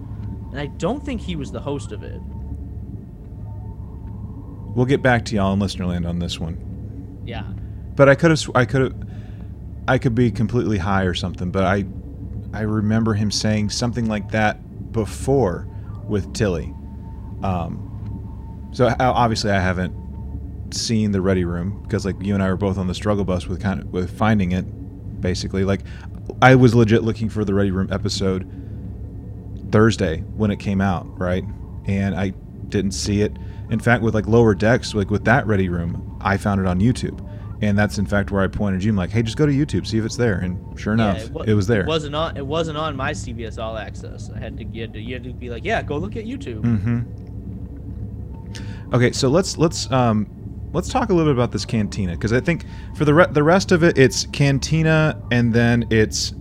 and I don't think he was the host of it. We'll get back to y'all in Listenerland on this one. Yeah. But I could have, I could have, I could be completely high or something. But I, I remember him saying something like that before with Tilly. Um, so obviously I haven't seen the Ready Room because like you and I were both on the struggle bus with kind of with finding it. Basically, like I was legit looking for the Ready Room episode Thursday when it came out, right? And I didn't see it. In fact, with like lower decks, like with that Ready Room, I found it on YouTube. And that's in fact where I pointed you. I'm like, hey, just go to YouTube, see if it's there. And sure Yeah, enough, wa- it was there. It wasn't on. It wasn't on my CBS All Access. I had to. You had to, you had to be like, yeah, go look at YouTube. Mm-hmm. Okay, so let's let's um let's talk a little bit about this cantina because I think for the re- the rest of it, it's cantina and then it's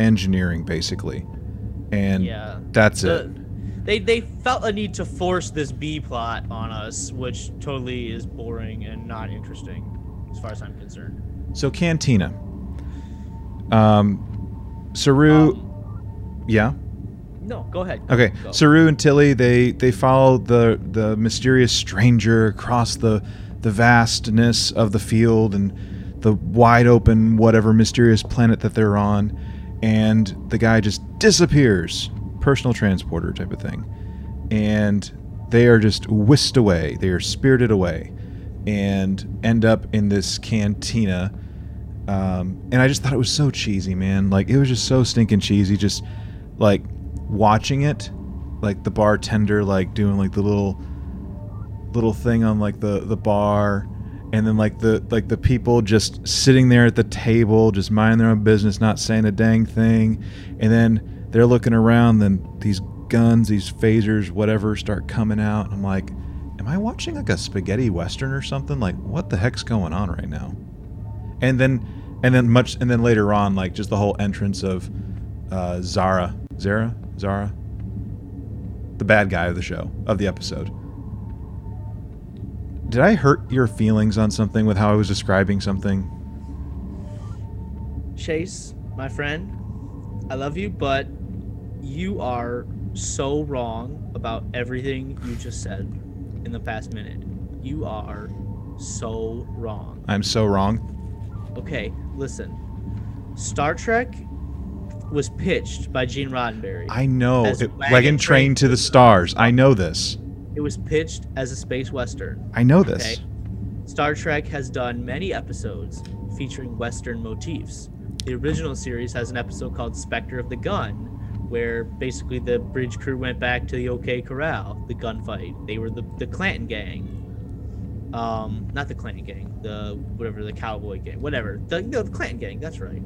engineering basically, and Yeah. that's The- it. They they felt a need to force this B plot on us, which totally is boring and not interesting, as far as I'm concerned. So cantina. Um, Saru, Um, yeah. no, go ahead. Okay, Go. Saru and Tilly they they follow the the mysterious stranger across the the vastness of the field and the wide open whatever mysterious planet that they're on, and the guy just disappears, personal transporter type of thing, and they are just whisked away. They are spirited away, and end up in this cantina. Um, and I just thought it was so cheesy, man. Like it was just so stinking cheesy. Just like watching it, like the bartender like doing like the little little thing on like the the bar, and then like the like the people just sitting there at the table, just minding their own business, not saying a dang thing, and then they're looking around, then these guns, these phasers, whatever, start coming out. I'm like, am I watching like a spaghetti western or something? Like, what the heck's going on right now? and then and then much and then later on like just the whole entrance of uh, Zareh Zareh Zareh the bad guy of the show of the episode did I hurt your feelings on something with how I was describing something Chase, my friend, I love you, but you are so wrong about everything you just said in the past minute. You are so wrong. I'm so wrong Okay, listen. Star Trek was pitched by Gene Roddenberry. I know it, Wagon wagon Train train to the to the stars I know this it was pitched as a space western. I know this Okay. Star Trek has done many episodes featuring Western motifs. The original series has an episode called Spectre of the Gun, where basically the bridge crew went back to the OK Corral, the gunfight. They were the, the Clanton gang. Um, not the Clanton gang, the whatever the cowboy gang, whatever. The, no, the Clanton gang, that's right.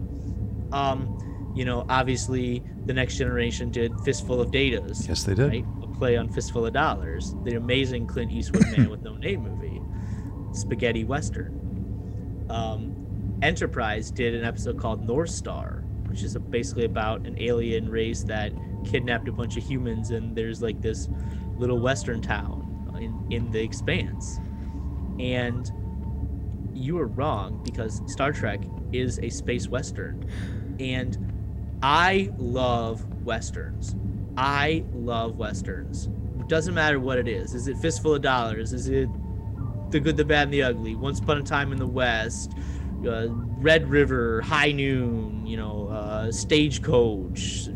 Um, you know, obviously the next generation did Fistful of Datas yes they did right? A play on Fistful of Dollars, the amazing Clint Eastwood Man with No Name movie, spaghetti western. Um, Enterprise did an episode called North Star, which is basically about an alien race that kidnapped a bunch of humans, and there's like this little western town in, in the expanse. And you are wrong because Star Trek is a space western. And I love westerns. I love westerns. It doesn't matter what it is. Is it Fistful of Dollars? Is it The Good, the Bad, and the Ugly? Once Upon a Time in the West? Uh, Red River, High Noon, you know, uh, Stagecoach,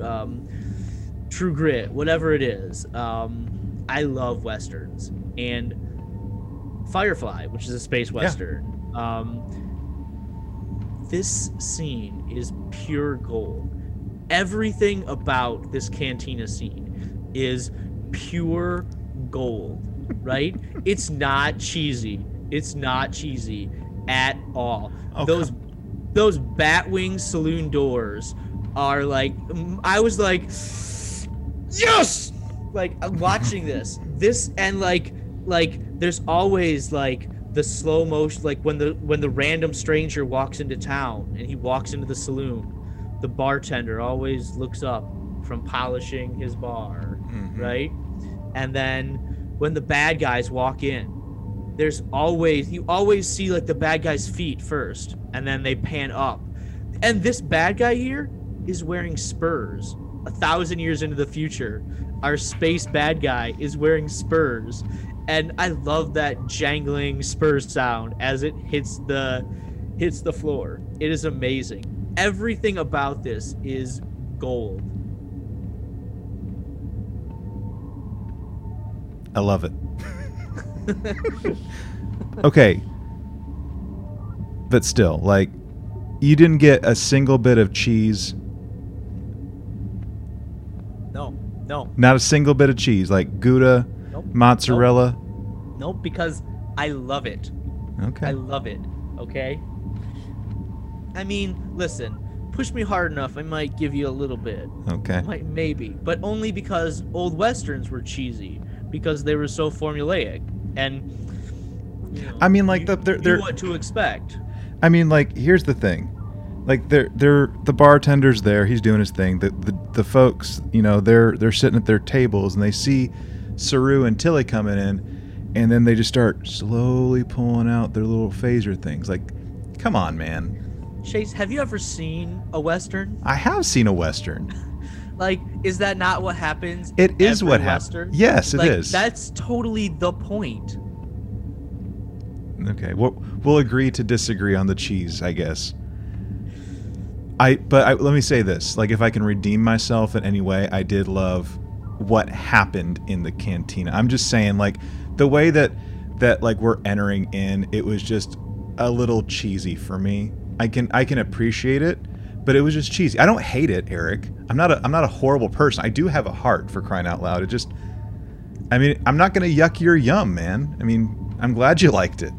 um, True Grit, whatever it is. Um, I love westerns and Firefly, which is a space western. Um, this scene is pure gold. Everything about this cantina scene is pure gold, right? it's not cheesy. It's not cheesy at all. Oh, those come- those Batwing saloon doors are like I was like yes like I'm watching this this and like like there's always like the slow motion like when the when the random stranger walks into town and he walks into the saloon the bartender always looks up from polishing his bar Mhm. right and then when the bad guys walk in there's always you always see like the bad guy's feet first and then they pan up. And this bad guy here is wearing spurs. A thousand years into the future our space bad guy is wearing spurs. And i love that jangling spurs sound as it hits the hits the floor. It is amazing. Everything about this is gold. I love it. okay. But still, like, you didn't get a single bit of cheese, no no not a single bit of cheese, like Gouda, nope mozzarella. nope because i love it Okay. I love it. Okay. I mean, listen, push me hard enough, I might give you a little bit. okay. Might maybe, but only because old westerns were cheesy because they were so formulaic and. you know, I mean, like, you the- they're- they're- what to expect. I mean, like, here's the thing. Like they're they're the bartender's there, he's doing his thing. The, the the folks, you know, they're they're sitting at their tables and they see Saru and Tilly coming in, and then they just start slowly pulling out their little phaser things. Like, come on, man. Chase, have you ever seen a western? I have seen a western. Like, is that not what happens? It is what happens. Yes, it like, is. That's totally the point. Okay, we'll, we'll agree to disagree on the cheese, I guess. I but I, let me say this: like, if I can redeem myself in any way, I did love what happened in the cantina. I'm just saying, like, the way that that like we're entering in, it was just a little cheesy for me. I can I can appreciate it, but it was just cheesy. I don't hate it, Eric. I'm not a I'm not a horrible person. I do have a heart for crying out loud. It just I mean, I'm not gonna yuck your yum, man. I mean, I'm glad you liked it.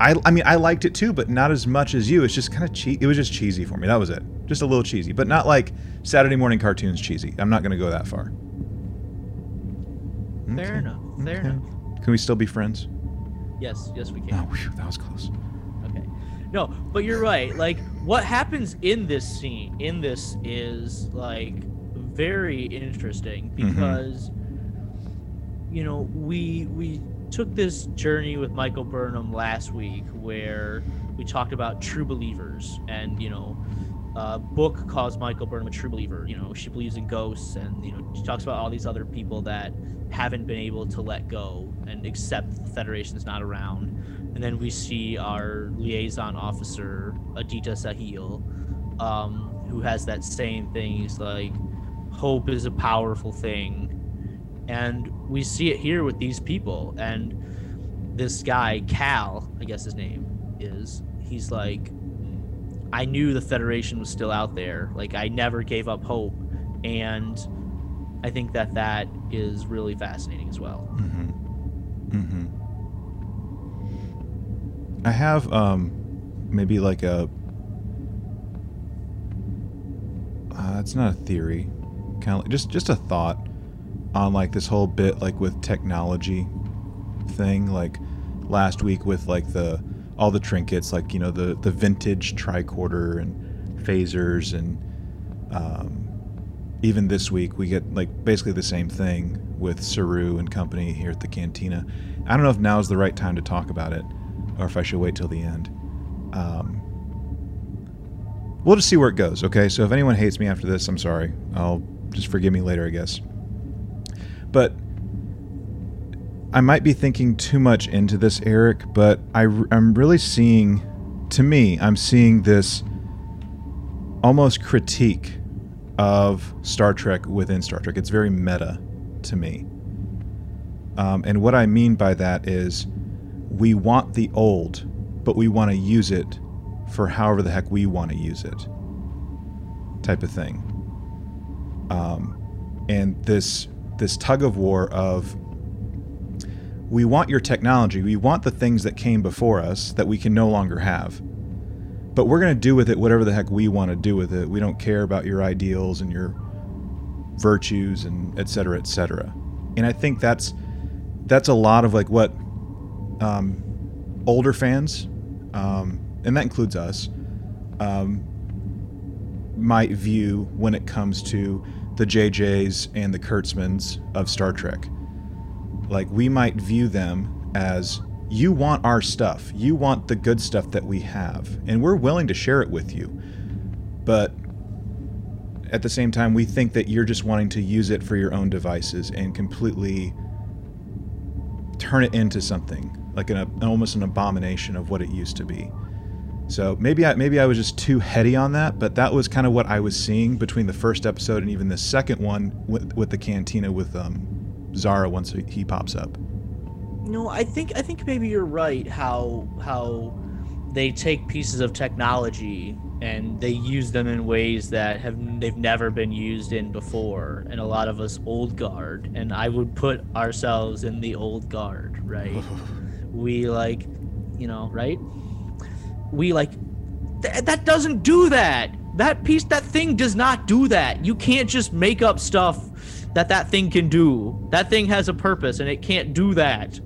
I, I mean, I liked it too, but not as much as you. It's just kind of cheap. It was just cheesy for me. That was it. Just a little cheesy, but not like Saturday morning cartoons cheesy. I'm not gonna go that far. Fair Okay, enough. Fair okay. enough. Can we still be friends? Yes, yes, we can. Oh, whew, that was close. No, but you're right. Like what happens in this scene in this is like very interesting because you know, we we took this journey with Michael Burnham last week where we talked about true believers and, you know, uh, book calls Michael Burnham a true believer. You know, she believes in ghosts, and you know, she talks about all these other people that haven't been able to let go and accept the Federation is not around. And then we see our liaison officer, Aditya Sahil, um, who has that same thing. He's like, hope is a powerful thing, and we see it here with these people. And this guy, Cal, I guess his name is. He's like, I knew the Federation was still out there. Like I never gave up hope, and I think that that is really fascinating as well. Mm-hmm. Mm-hmm. I have um maybe like a uh, it's not a theory, kind of like just just a thought on like this whole bit like with technology thing like last week with like the all the trinkets like you know the the vintage tricorder and phasers and um, even this week we get like basically the same thing with Saru and company here at the cantina. I don't know if now is the right time to talk about it or if I should wait till the end. Um, we'll just see where it goes, okay? So if anyone hates me after this, I'm sorry. I'll just forgive me later, I guess. But I might be thinking too much into this, Eric, but I, am really seeing, to me, I'm seeing this almost critique of Star Trek within Star Trek. It's very meta to me. Um, and what I mean by that is we want the old, but we want to use it for however the heck we want to use it, type of thing. Um, and this this tug of war of we want your technology, we want the things that came before us that we can no longer have, but we're going to do with it whatever the heck we want to do with it. We don't care about your ideals and your virtues and et cetera, et cetera. And I think that's that's a lot of like what um, older fans, um, and that includes us, um, might view when it comes to the JJs and the Kurtzmans of Star Trek. Like we might view them as you want our stuff, you want the good stuff that we have, and we're willing to share it with you. But at the same time, we think that you're just wanting to use it for your own devices and completely turn it into something like an, an almost an abomination of what it used to be. So maybe I maybe I was just too heady on that, but that was kind of what I was seeing between the first episode and even the second one with, with the cantina with um, Zareh once he, he pops up. No, I think I think maybe you're right. How how they take pieces of technology and they use them in ways that have they've never been used in before and a lot of us old guard and i would put ourselves in the old guard right we like you know right? We like th- that doesn't do that. That piece that thing does not do that. You can't just make up stuff that that thing can do. That thing has a purpose and it can't do that.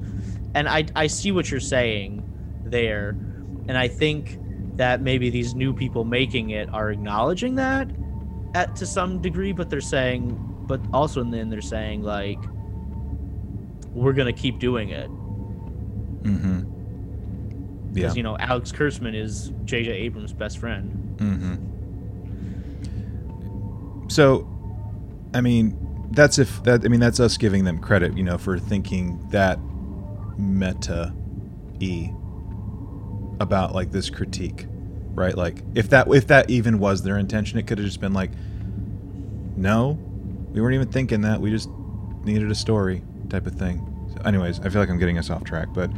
And i i see what you're saying there. And i think that maybe these new people making it are acknowledging that at to some degree but they're saying but also then they're saying like we're gonna keep doing it Mm-hmm. Yeah. because you know alex kurtzman is jj abrams best friend Mm-hmm. So, I mean, that's if that. I mean, that's us giving them credit, you know, for thinking that meta e about like this critique, right? Like, if that if that even was their intention, it could have just been like, no, we weren't even thinking that. We just needed a story type of thing. Anyways, I feel like I'm getting us off track, but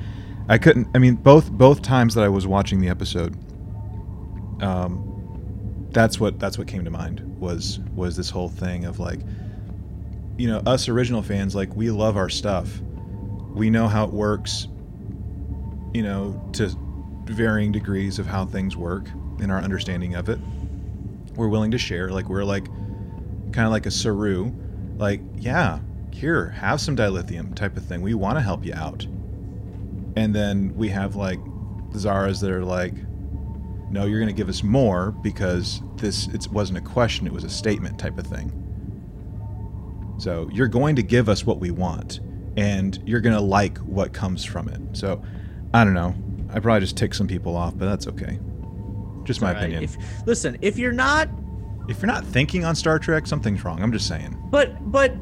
I couldn't. I mean, both both times that I was watching the episode, um, that's what that's what came to mind was was this whole thing of like, you know, us original fans like we love our stuff, we know how it works, you know, to varying degrees of how things work in our understanding of it. We're willing to share, like we're like, kind of like a Saru, like yeah, here have some dilithium type of thing. We want to help you out and then we have like Zarehs that are like, no, you're going to give us more because this it wasn't a question, it was a statement type of thing. So you're going to give us what we want, and you're going to like what comes from it. So I don't know. I probably just tick some people off, but that's okay. Just my right, opinion. if listen if you're not if you're not thinking on Star Trek, something's wrong. I'm just saying. But but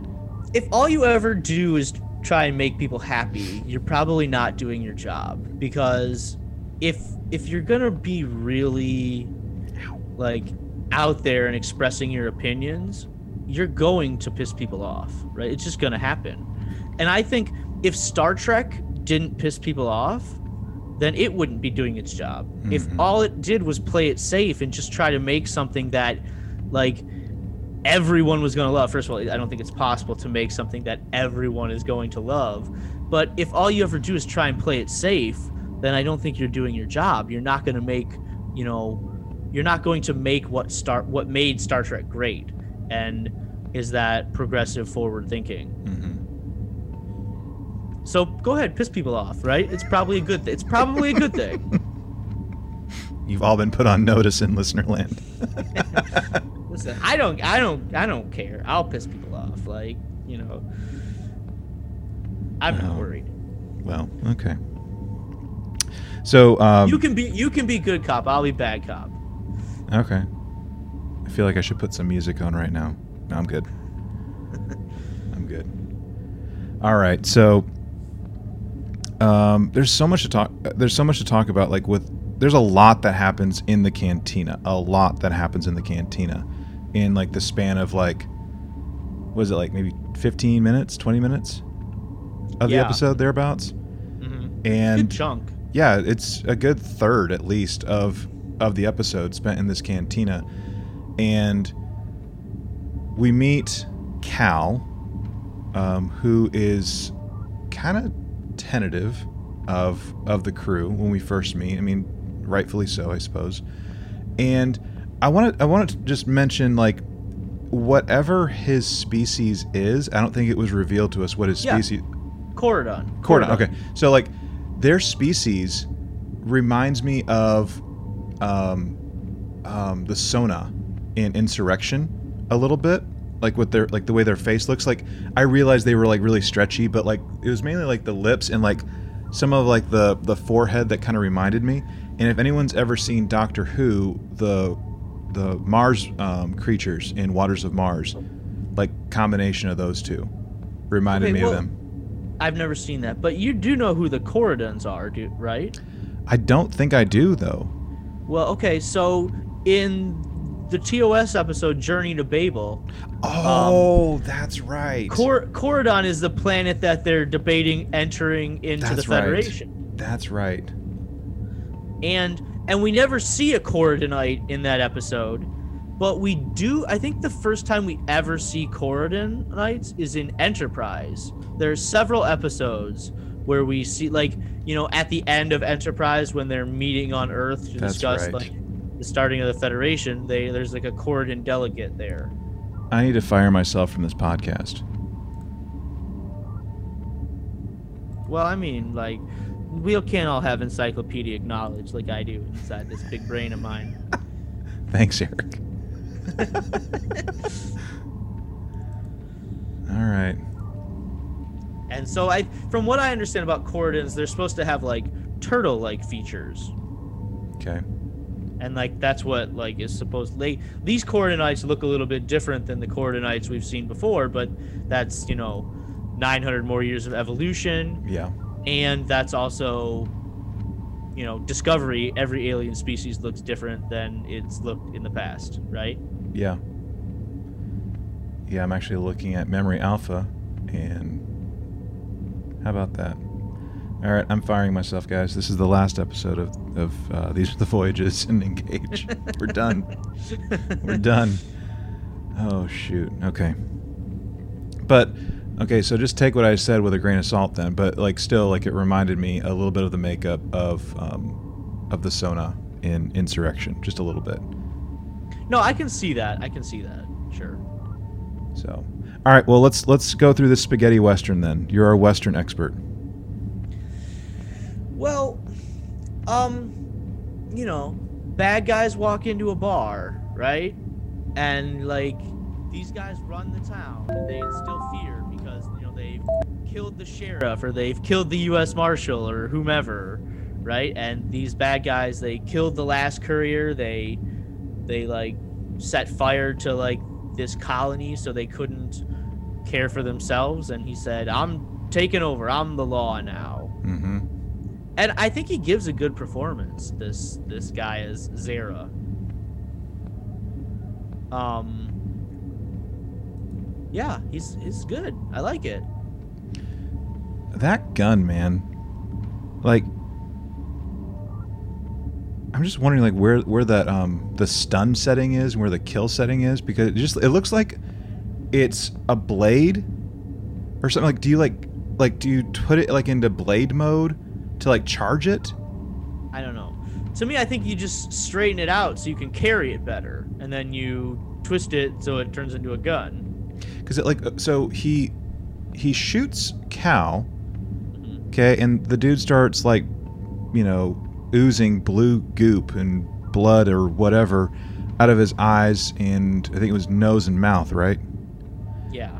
if all you ever do is try and make people happy, you're probably not doing your job because if if you're going to be really like out there and expressing your opinions, you're going to piss people off, right? It's just going to happen. And I think if Star Trek didn't piss people off, then it wouldn't be doing its job. If Mhm. all it did was play it safe and just try to make something that like everyone was going to love. First of all, I don't think it's possible to make something that everyone is going to love. But if all you ever do is try and play it safe, then I don't think you're doing your job. You're not going to make, you know, you're not going to make what Star what made Star Trek great, and is that progressive forward thinking. hmm So go ahead, piss people off, right? It's probably a good. Th- it's probably a good thing. You've all been put on notice in listener land. Listen, I don't, I don't, I don't care. I'll piss people off. Like, you know, I'm not worried. well, okay. So um, You can be, you can be good cop. I'll be bad cop. Okay. I feel like I should put some music on right now. No, I'm good. I'm good. All right. So um, there's so much to talk. There's so much to talk about. Like with, there's a lot that happens in the cantina. A lot that happens in the cantina, in like the span of like was it like maybe 15 minutes, 20 minutes of the episode thereabouts. hmm And Good chunk. yeah, it's a good third at least of of the episode spent in this cantina, and we meet Cal, um, who is kind of tentative of of the crew when we first meet. I mean, rightfully so, I suppose. And I want to I want to just mention like whatever his species is. I don't think it was revealed to us what his Yeah. species. Coridan. Coridan. Okay, so like their species reminds me of um, um, the Son'a in Insurrection a little bit, like with their like the way their face looks. Like I realized they were like really stretchy, but like it was mainly like the lips and like some of like the the forehead that kind of reminded me. And if anyone's ever seen Doctor Who, the the Mars um, creatures in Waters of Mars, like combination of those two, reminded Okay, me well- of them. I've never seen that, but you do know who the Coridans are, do, right? I don't think I do though. Well, okay, so in the TOS episode Journey to Babel, Oh, that's right. Cor- Coridan is the planet that they're debating entering into That's the right. Federation. that's right. And and we never see a Coridanite in that episode, but we do I think the first time we ever see Coridanites is in Enterprise. There's several episodes where we see like, you know, at the end of Enterprise when they're meeting on Earth to That's discuss right. like the starting of the Federation, they there's like a Coridan delegate there. I need to fire myself from this podcast. Well, I mean, like, we can't all have encyclopedic knowledge like I do inside this big brain of mine. Thanks, Eric. All right. And so, I, from what I understand about Coridans, they're supposed to have like turtle-like features, Okay. and like that's what like is supposed. They these Coridanites look a little bit different than the Coridanites we've seen before, but that's you know, 900 more years of evolution, Yeah. And that's also you know discovery every alien species looks different than it's looked in the past right Yeah. Yeah, I'm actually looking at Memory Alpha, and how about that? All right, I'm firing myself, guys. This is the last episode of, of uh, These Are the Voyages and Engage. We're done. We're done. Oh, shoot. Okay. But, okay, so just take what I said with a grain of salt then, but, like, still, like, it reminded me a little bit of the makeup of, um, of the Son'a in Insurrection, just a little bit. no i can see that i can see that sure So, all right. Well, let's let's go through this spaghetti western then. You're our western expert. well um you know bad guys walk into a bar right and like these guys run the town and they instill fear killed the sheriff or they've killed the u.s marshal or whomever right and these bad guys they killed the last courier they they like set fire to like this colony so they couldn't care for themselves and he said i'm taking over i'm the law now Mm-hmm. and I think he gives a good performance. This this guy is Zareh. Um. Yeah, he's he's good. I like it. That gun, man. Like, I'm just wondering, like, where where that um the stun setting is, and where the kill setting is, because it just it looks like it's a blade or something. Like, do you like like do you put it like into blade mode to like charge it? I don't know. To me, I think you just straighten it out so you can carry it better, and then you twist it so it turns into a gun. Because it like so he he shoots Cal. Okay, and the dude starts like you know oozing blue goop and blood or whatever out of his eyes and I think it was nose and mouth, right? Yeah.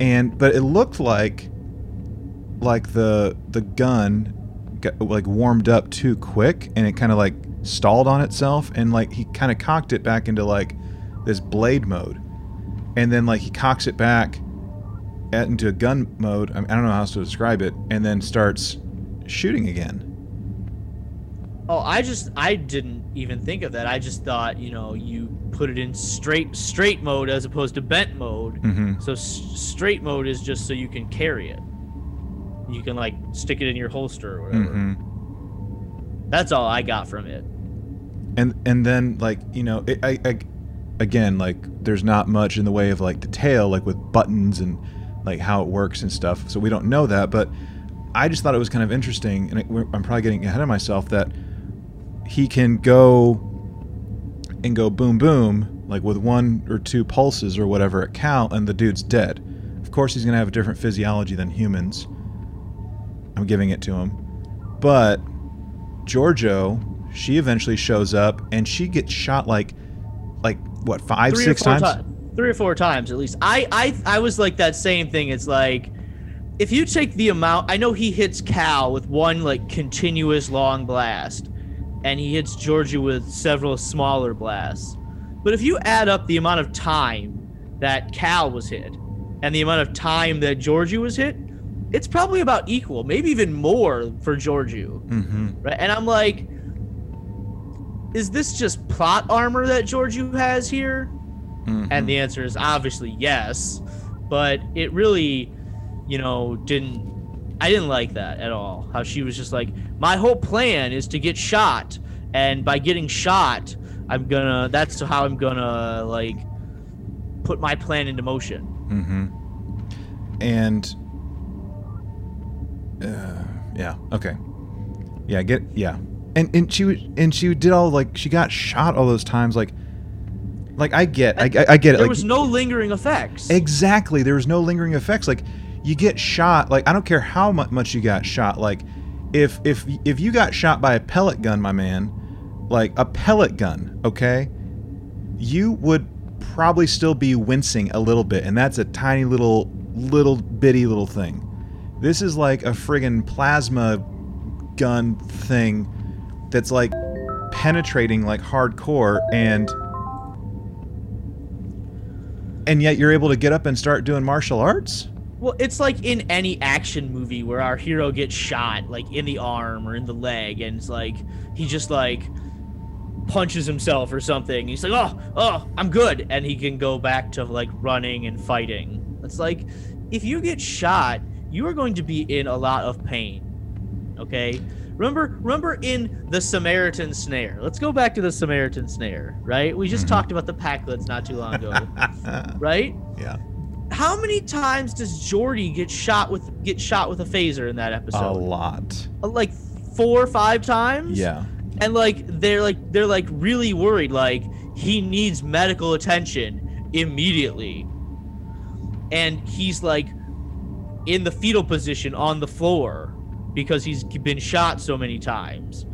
And but it looked like like the the gun got like warmed up too quick and it kind of like stalled on itself and like he kind of cocked it back into like this blade mode and then like he cocks it back into a gun mode I, I don't know how else to describe it and then starts shooting again Oh, I just I didn't even think of that. I just thought you know you put it in straight straight mode as opposed to bent mode. Mm-hmm. So s- straight mode is just so you can carry it. You can like stick it in your holster or whatever. Mm-hmm. That's all I got from it. and and then like you know it, I, I again like there's not much in the way of like detail like with buttons and like how it works and stuff so we don't know that but i just thought it was kind of interesting and i'm probably getting ahead of myself that he can go and go boom boom like with one or two pulses or whatever at cal and the dude's dead. Of course he's going to have a different physiology than humans. I'm giving it to him. But Georgiou, she eventually shows up and she gets shot like, like what five, Three six four times? Three or four times at least. I I I was like that same thing. It's like if you take the amount, I know he hits Cal with one like continuous long blast, and he hits Georgiou with several smaller blasts. But if you add up the amount of time that Cal was hit and the amount of time that Georgiou was hit, it's probably about equal, maybe even more for Georgiou. Mm-hmm. Right? And I'm like, is this just plot armor that Georgiou has here? Mm-hmm. And the answer is obviously yes. But it really, you know, didn't. I didn't like that at all. How she was just like, my whole plan is to get shot, and by getting shot, I'm gonna. That's how I'm gonna like put my plan into motion. Mm-hmm. And uh, yeah, okay, yeah, get yeah, and and she and she did all like she got shot all those times like, like I get I, I, I get it There like was no lingering effects. Exactly. There was no lingering effects. Like you get shot. Like I don't care how mu- much you got shot. Like if if if you got shot by a pellet gun, my man, like a pellet gun, okay, you would probably still be wincing a little bit, and that's a tiny little little bitty little thing. This is like a friggin' plasma gun thing that's like penetrating like hardcore and and yet you're able to get up and start doing martial arts Well, it's like in any action movie where our hero gets shot, like in the arm or in the leg, and it's like he just like punches himself or something. He's like, "Oh, oh, I'm good," and he can go back to like running and fighting. It's like if you get shot, you are going to be in a lot of pain. Okay. Remember, remember in the Samaritan snare. Let's go back to the Samaritan snare, right? We just Mhm. talked about the Pakleds not too long ago, right? yeah how many times does Geordi get shot with get shot with a phaser in that episode? a lot Uh, Like four or five times. yeah And like they're like they're like really worried. Like he needs medical attention immediately. And he's like in the fetal position on the floor because he's been shot so many times.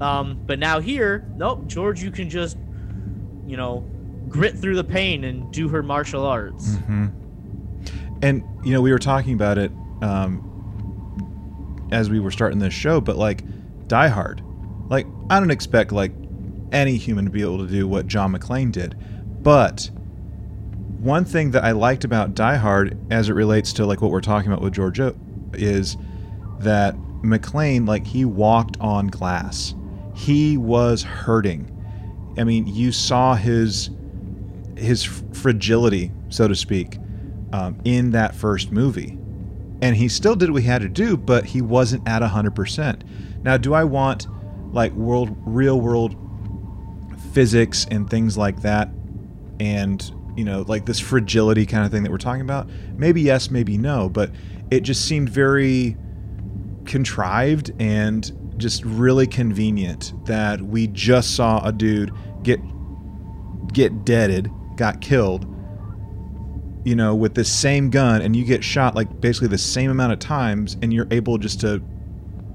Um, but now here, nope, George, you can just, you know, grit through the pain and do her martial arts. hmm and you know we were talking about it um, as we were starting this show but like die hard like i don't expect like any human to be able to do what john mcclane did but one thing that i liked about die hard as it relates to like what we're talking about with georgiou is that mcclane like he walked on glass. He was hurting. I mean you saw his his fragility so to speak um, in that first movie. And he still did what he had to do but he wasn't at 100% now do i want like world real world physics and things like that and you know like this fragility kind of thing that we're talking about? Maybe yes maybe no but it just seemed very contrived and just really convenient that we just saw a dude get get deaded got killed you know with this same gun and you get shot like basically the same amount of times and you're able just to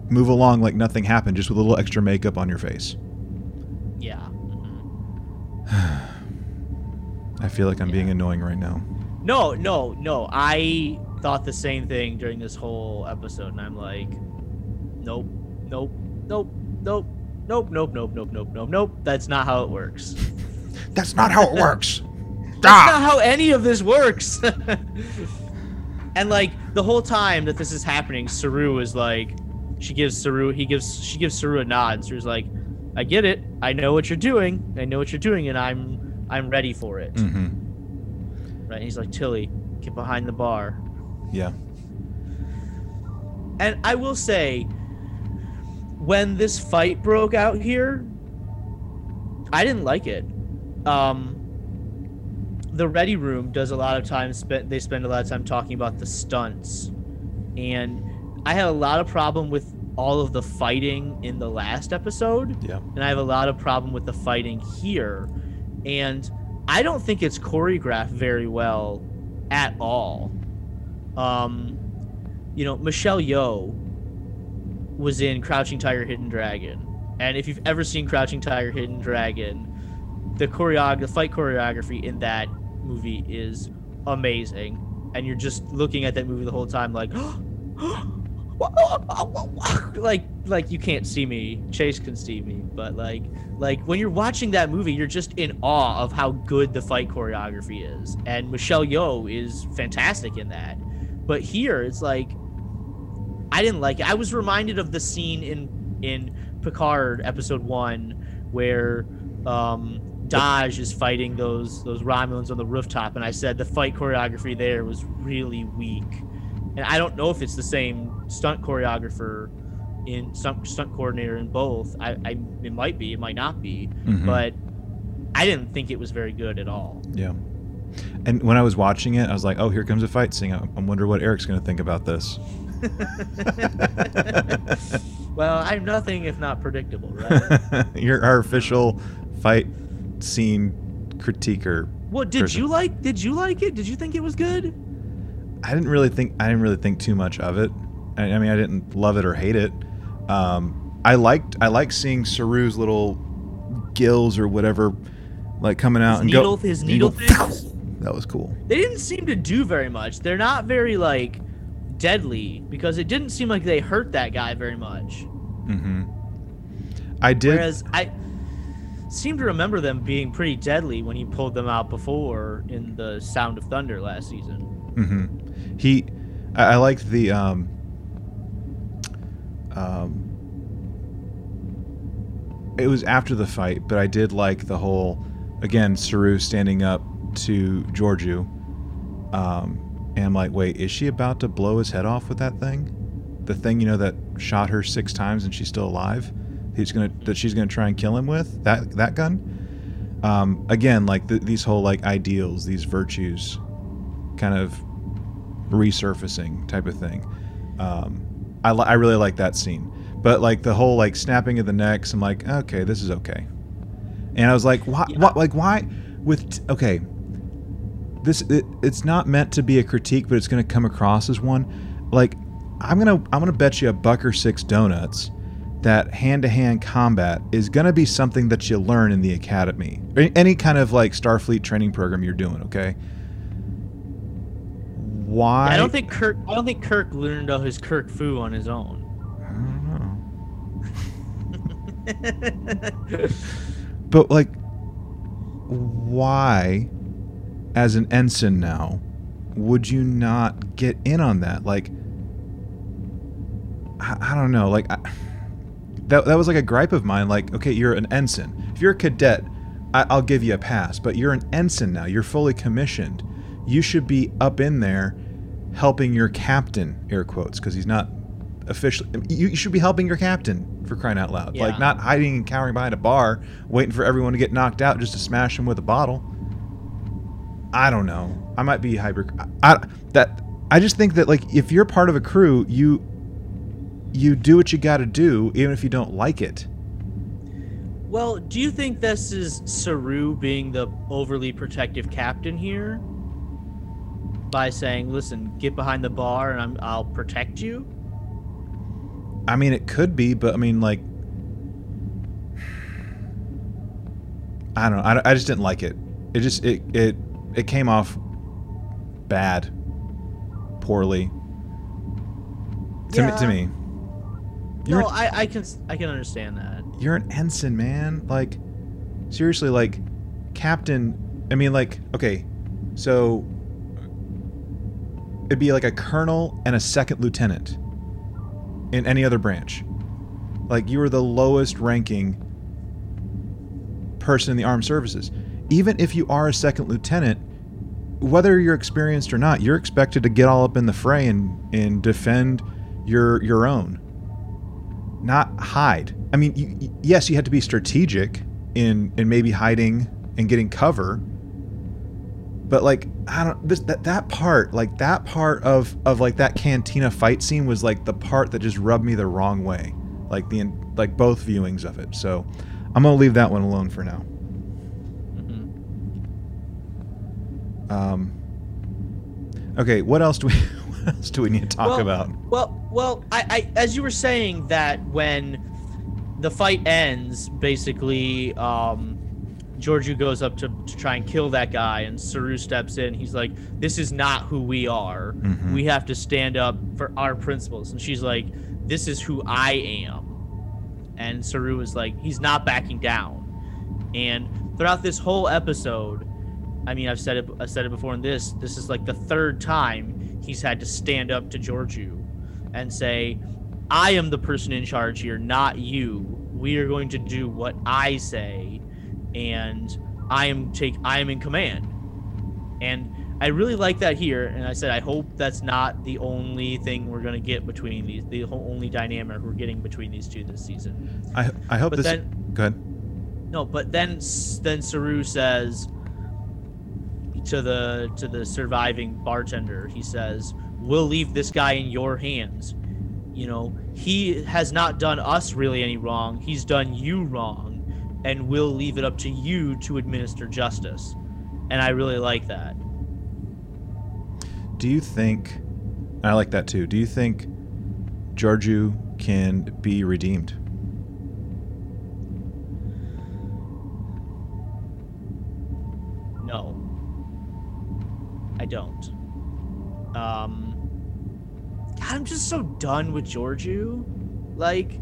move along like nothing happened just with a little extra makeup on your face Yeah. i feel like i'm being annoying right now No, no, no. I thought the same thing during this whole episode, and I'm like, nope, nope, nope, nope, nope, nope, nope, nope, nope, nope, nope. That's not how it works. that's not how it works That's not how any of this works. and like the whole time that this is happening, Saru is like, she gives Saru he gives she gives Saru a nod. Saru's like, I get it. I know what you're doing. I know what you're doing, and I'm I'm ready for it. Mm-hmm. Right? And he's like, Tilly, get behind the bar. Yeah. And I will say, when this fight broke out here, I didn't like it. Um, the Ready Room does a lot of time spent. They spend a lot of time talking about the stunts, and I had a lot of problem with all of the fighting in the last episode, Yeah. and I have a lot of problem with the fighting here, and I don't think it's choreographed very well at all. Um, you know, Michelle Yeoh was in Crouching Tiger, Hidden Dragon, and if you've ever seen Crouching Tiger, Hidden Dragon, the choreog the fight choreography in that movie is amazing, and you're just looking at that movie the whole time like. like like you can't see me. Chase can see me. But like like when you're watching that movie you're just in awe of how good the fight choreography is. And michelle yeoh is fantastic in that but here it's like i didn't like it i was reminded of the scene in in picard episode one where um Dahj is fighting those those Romulans on the rooftop, and I said the fight choreography there was really weak. And I don't know if it's the same stunt choreographer in stunt, stunt coordinator in both. I, I it might be, it might not be, Mhm. but I didn't think it was very good at all. Yeah. And when I was watching it, I was like, "Oh, here comes a fight scene. I I wonder what Eric's going to think about this." Well, I'm nothing if not predictable, right? You're our official fight scene critiquer. What did Person. you like? Did you like it? Did you think it was good? I didn't really think I didn't really think too much of it. I, I mean, I didn't love it or hate it. Um, I liked I liked seeing Saru's little gills or whatever, like coming out His and needle, go. his needle things. That was cool. They didn't seem to do very much. They're not very like deadly because it didn't seem like they hurt that guy very much. hmm I did. Whereas I seem to remember them being pretty deadly when he pulled them out before in the Sound of Thunder last season. Mm-hmm. He, I, I liked the um, um, it was after the fight, but I did like the whole, again, Saru standing up to Georgiou, um, and I'm like, wait, is she about to blow his head off with that thing? The thing you know that shot her six times and she's still alive. He's gonna that she's gonna try and kill him with that that gun. Um, again, like th these whole like ideals, these virtues, kind of resurfacing type of thing. Um, I, li- I really like that scene, but like the whole like snapping of the necks, I'm like, okay, this is okay. And I was like, why, Yeah. what, like why with t- okay, this it, it's not meant to be a critique, but it's going to come across as one. Like I'm gonna I'm gonna bet you a buck or six donuts that hand-to-hand combat is going to be something that you learn in the academy or any kind of like starfleet training program you're doing okay why I don't think Kirk. I don't think Kirk learned all his Kirk Fu on his own. I don't know. but like why as an ensign now would you not get in on that? Like i, I don't know like I, that, that was like a gripe of mine like okay you're an ensign. If you're a cadet I, i'll give you a pass but you're an ensign now you're fully commissioned. You should be up in there helping your captain air quotes because he's not officially you, you should be helping your captain for crying out loud. Like not hiding and cowering behind a bar waiting for everyone to get knocked out just to smash him with a bottle i don't know i might be hyper I, that i just think that like if you're part of a crew you you do what you got to do even if you don't like it Well, do you think this is Saru being the overly protective captain here? By saying, "Listen, get behind the bar, and I'm, I'll protect you." i mean it could be but i mean like i don't know i, I just didn't like it it just it it it came off bad poorly to me to me You're no, I, I can, I can understand that. you're an ensign, man. Like, seriously, like, captain. I mean, like, okay, so it'd be like a colonel and a second lieutenant. in any other branch. Like you were the lowest ranking person in the armed services. Even if you are a second lieutenant, whether you're experienced or not, you're expected to get all up in the fray and, and defend your your own. Not hide. I mean, you, yes, you had to be strategic in in maybe hiding and getting cover. But like I don't this that that part like that part of of like that cantina fight scene was like the part that just rubbed me the wrong way, like the like both viewings of it. So I'm gonna leave that one alone for now. Um, okay, what else do we what else do we need to talk well, about? Well, well, I, I as you were saying that when the fight ends, basically, um, Georgiou goes up to, to try and kill that guy, and Saru steps in. He's like, "This is not who we are. Mhm. We have to stand up for our principles." And she's like, "This is who I am." And Saru is like, "He's not backing down." And throughout this whole episode, I mean, I've said it. I said it before in this. This is like the third time he's had to stand up to Georgiou and say, "I am the person in charge here, not you. We are going to do what I say, and I am take. I am in command." And I really like that here. And I said, I hope that's not the only thing we're gonna get between these. The whole only dynamic we're getting between these two this season. I I hope But this. then- go ahead. No, but then then Saru says to the to the surviving bartender, he says, "We'll leave this guy in your hands. You know, he has not done us really any wrong. He's done you wrong, and we'll leave it up to you to administer justice." And I really like that. Do you think? I like that too. Do you think Georgiou can be redeemed? I don't. Um God, I'm just so done with Georgiou. Like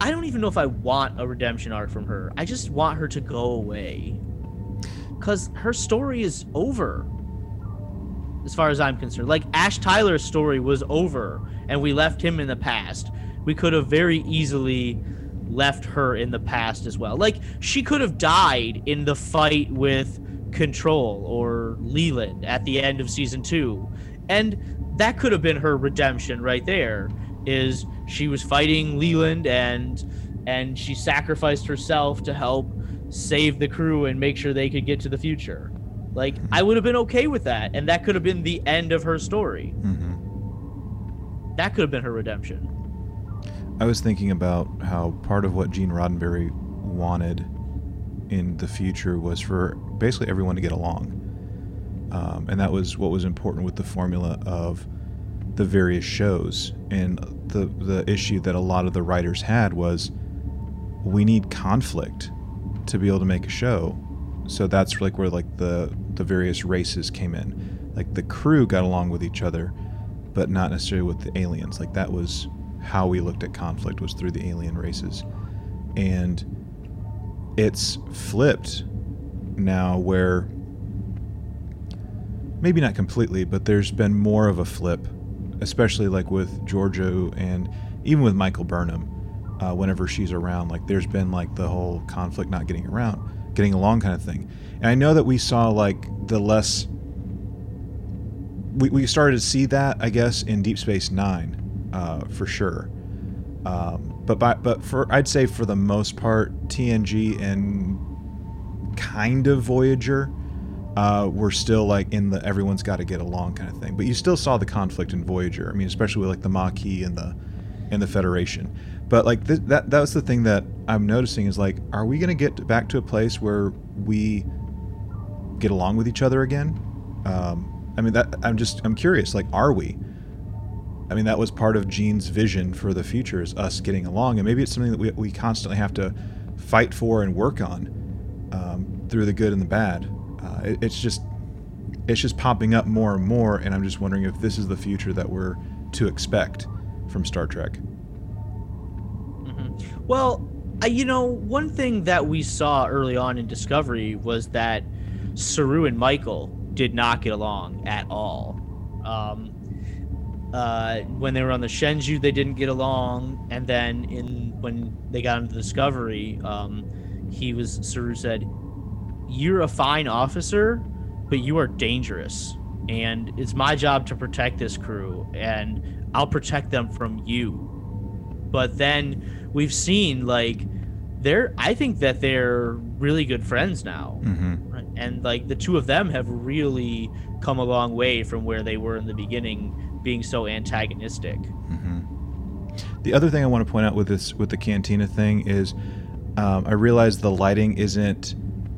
I don't even know if I want a redemption arc from her. I just want her to go away. Cuz her story is over. As far as I'm concerned. Like Ash Tyler's story was over and we left him in the past. We could have very easily left her in the past as well. Like she could have died in the fight with Control or Leland at the end of season 2. And that could have been her redemption right there is she was fighting Leland and and she sacrificed herself to help save the crew and make sure they could get to the future. Like I would have been okay with that and that could have been the end of her story. Mm-hmm. That could have been her redemption. I was thinking about how part of what Gene Roddenberry wanted in the future was for basically everyone to get along. Um, and that was what was important with the formula of the various shows. And the, the issue that a lot of the writers had was we need conflict to be able to make a show. So that's like where like the, the various races came in. Like the crew got along with each other, but not necessarily with the aliens. Like that was how we looked at conflict was through the alien races. And it's flipped now where maybe not completely, but there's been more of a flip, especially like with Georgiou and even with Michael Burnham. Uh, whenever she's around, like there's been like the whole conflict not getting around, getting along kind of thing. And I know that we saw like the less. We, we started to see that, I guess, in Deep Space Nine, uh, for sure. Um, but by, but for I'd say for the most part, TNG and kind of Voyager uh, were still like in the everyone's got to get along kind of thing. But you still saw the conflict in Voyager. I mean, especially with like the Maquis and the and the Federation. But like th- that that was the thing that I'm noticing is like, are we gonna get back to a place where we get along with each other again? Um, I mean, that I'm just I'm curious. Like, are we? I mean, that was part of Gene's vision for the future is us getting along, and maybe it's something that we, we constantly have to fight for and work on um, through the good and the bad. Uh, it, it's just it's just popping up more and more, and I'm just wondering if this is the future that we're to expect from Star Trek. Mm-hmm. Well, you know, one thing that we saw early on in Discovery was that Saru and Michael did not get along at all. Um, uh, when they were on the Shenzhou, they didn't get along, and then in when they got into Discovery, um, he was Saru said, "You're a fine officer, but you are dangerous, and it's my job to protect this crew, and I'll protect them from you." But then we've seen like they're I think that they're really good friends now. Mm-hmm. And like the two of them have really come a long way from where they were in the beginning being so antagonistic. Mm-hmm. The other thing I want to point out with this with the cantina thing is um, I realize the lighting isn't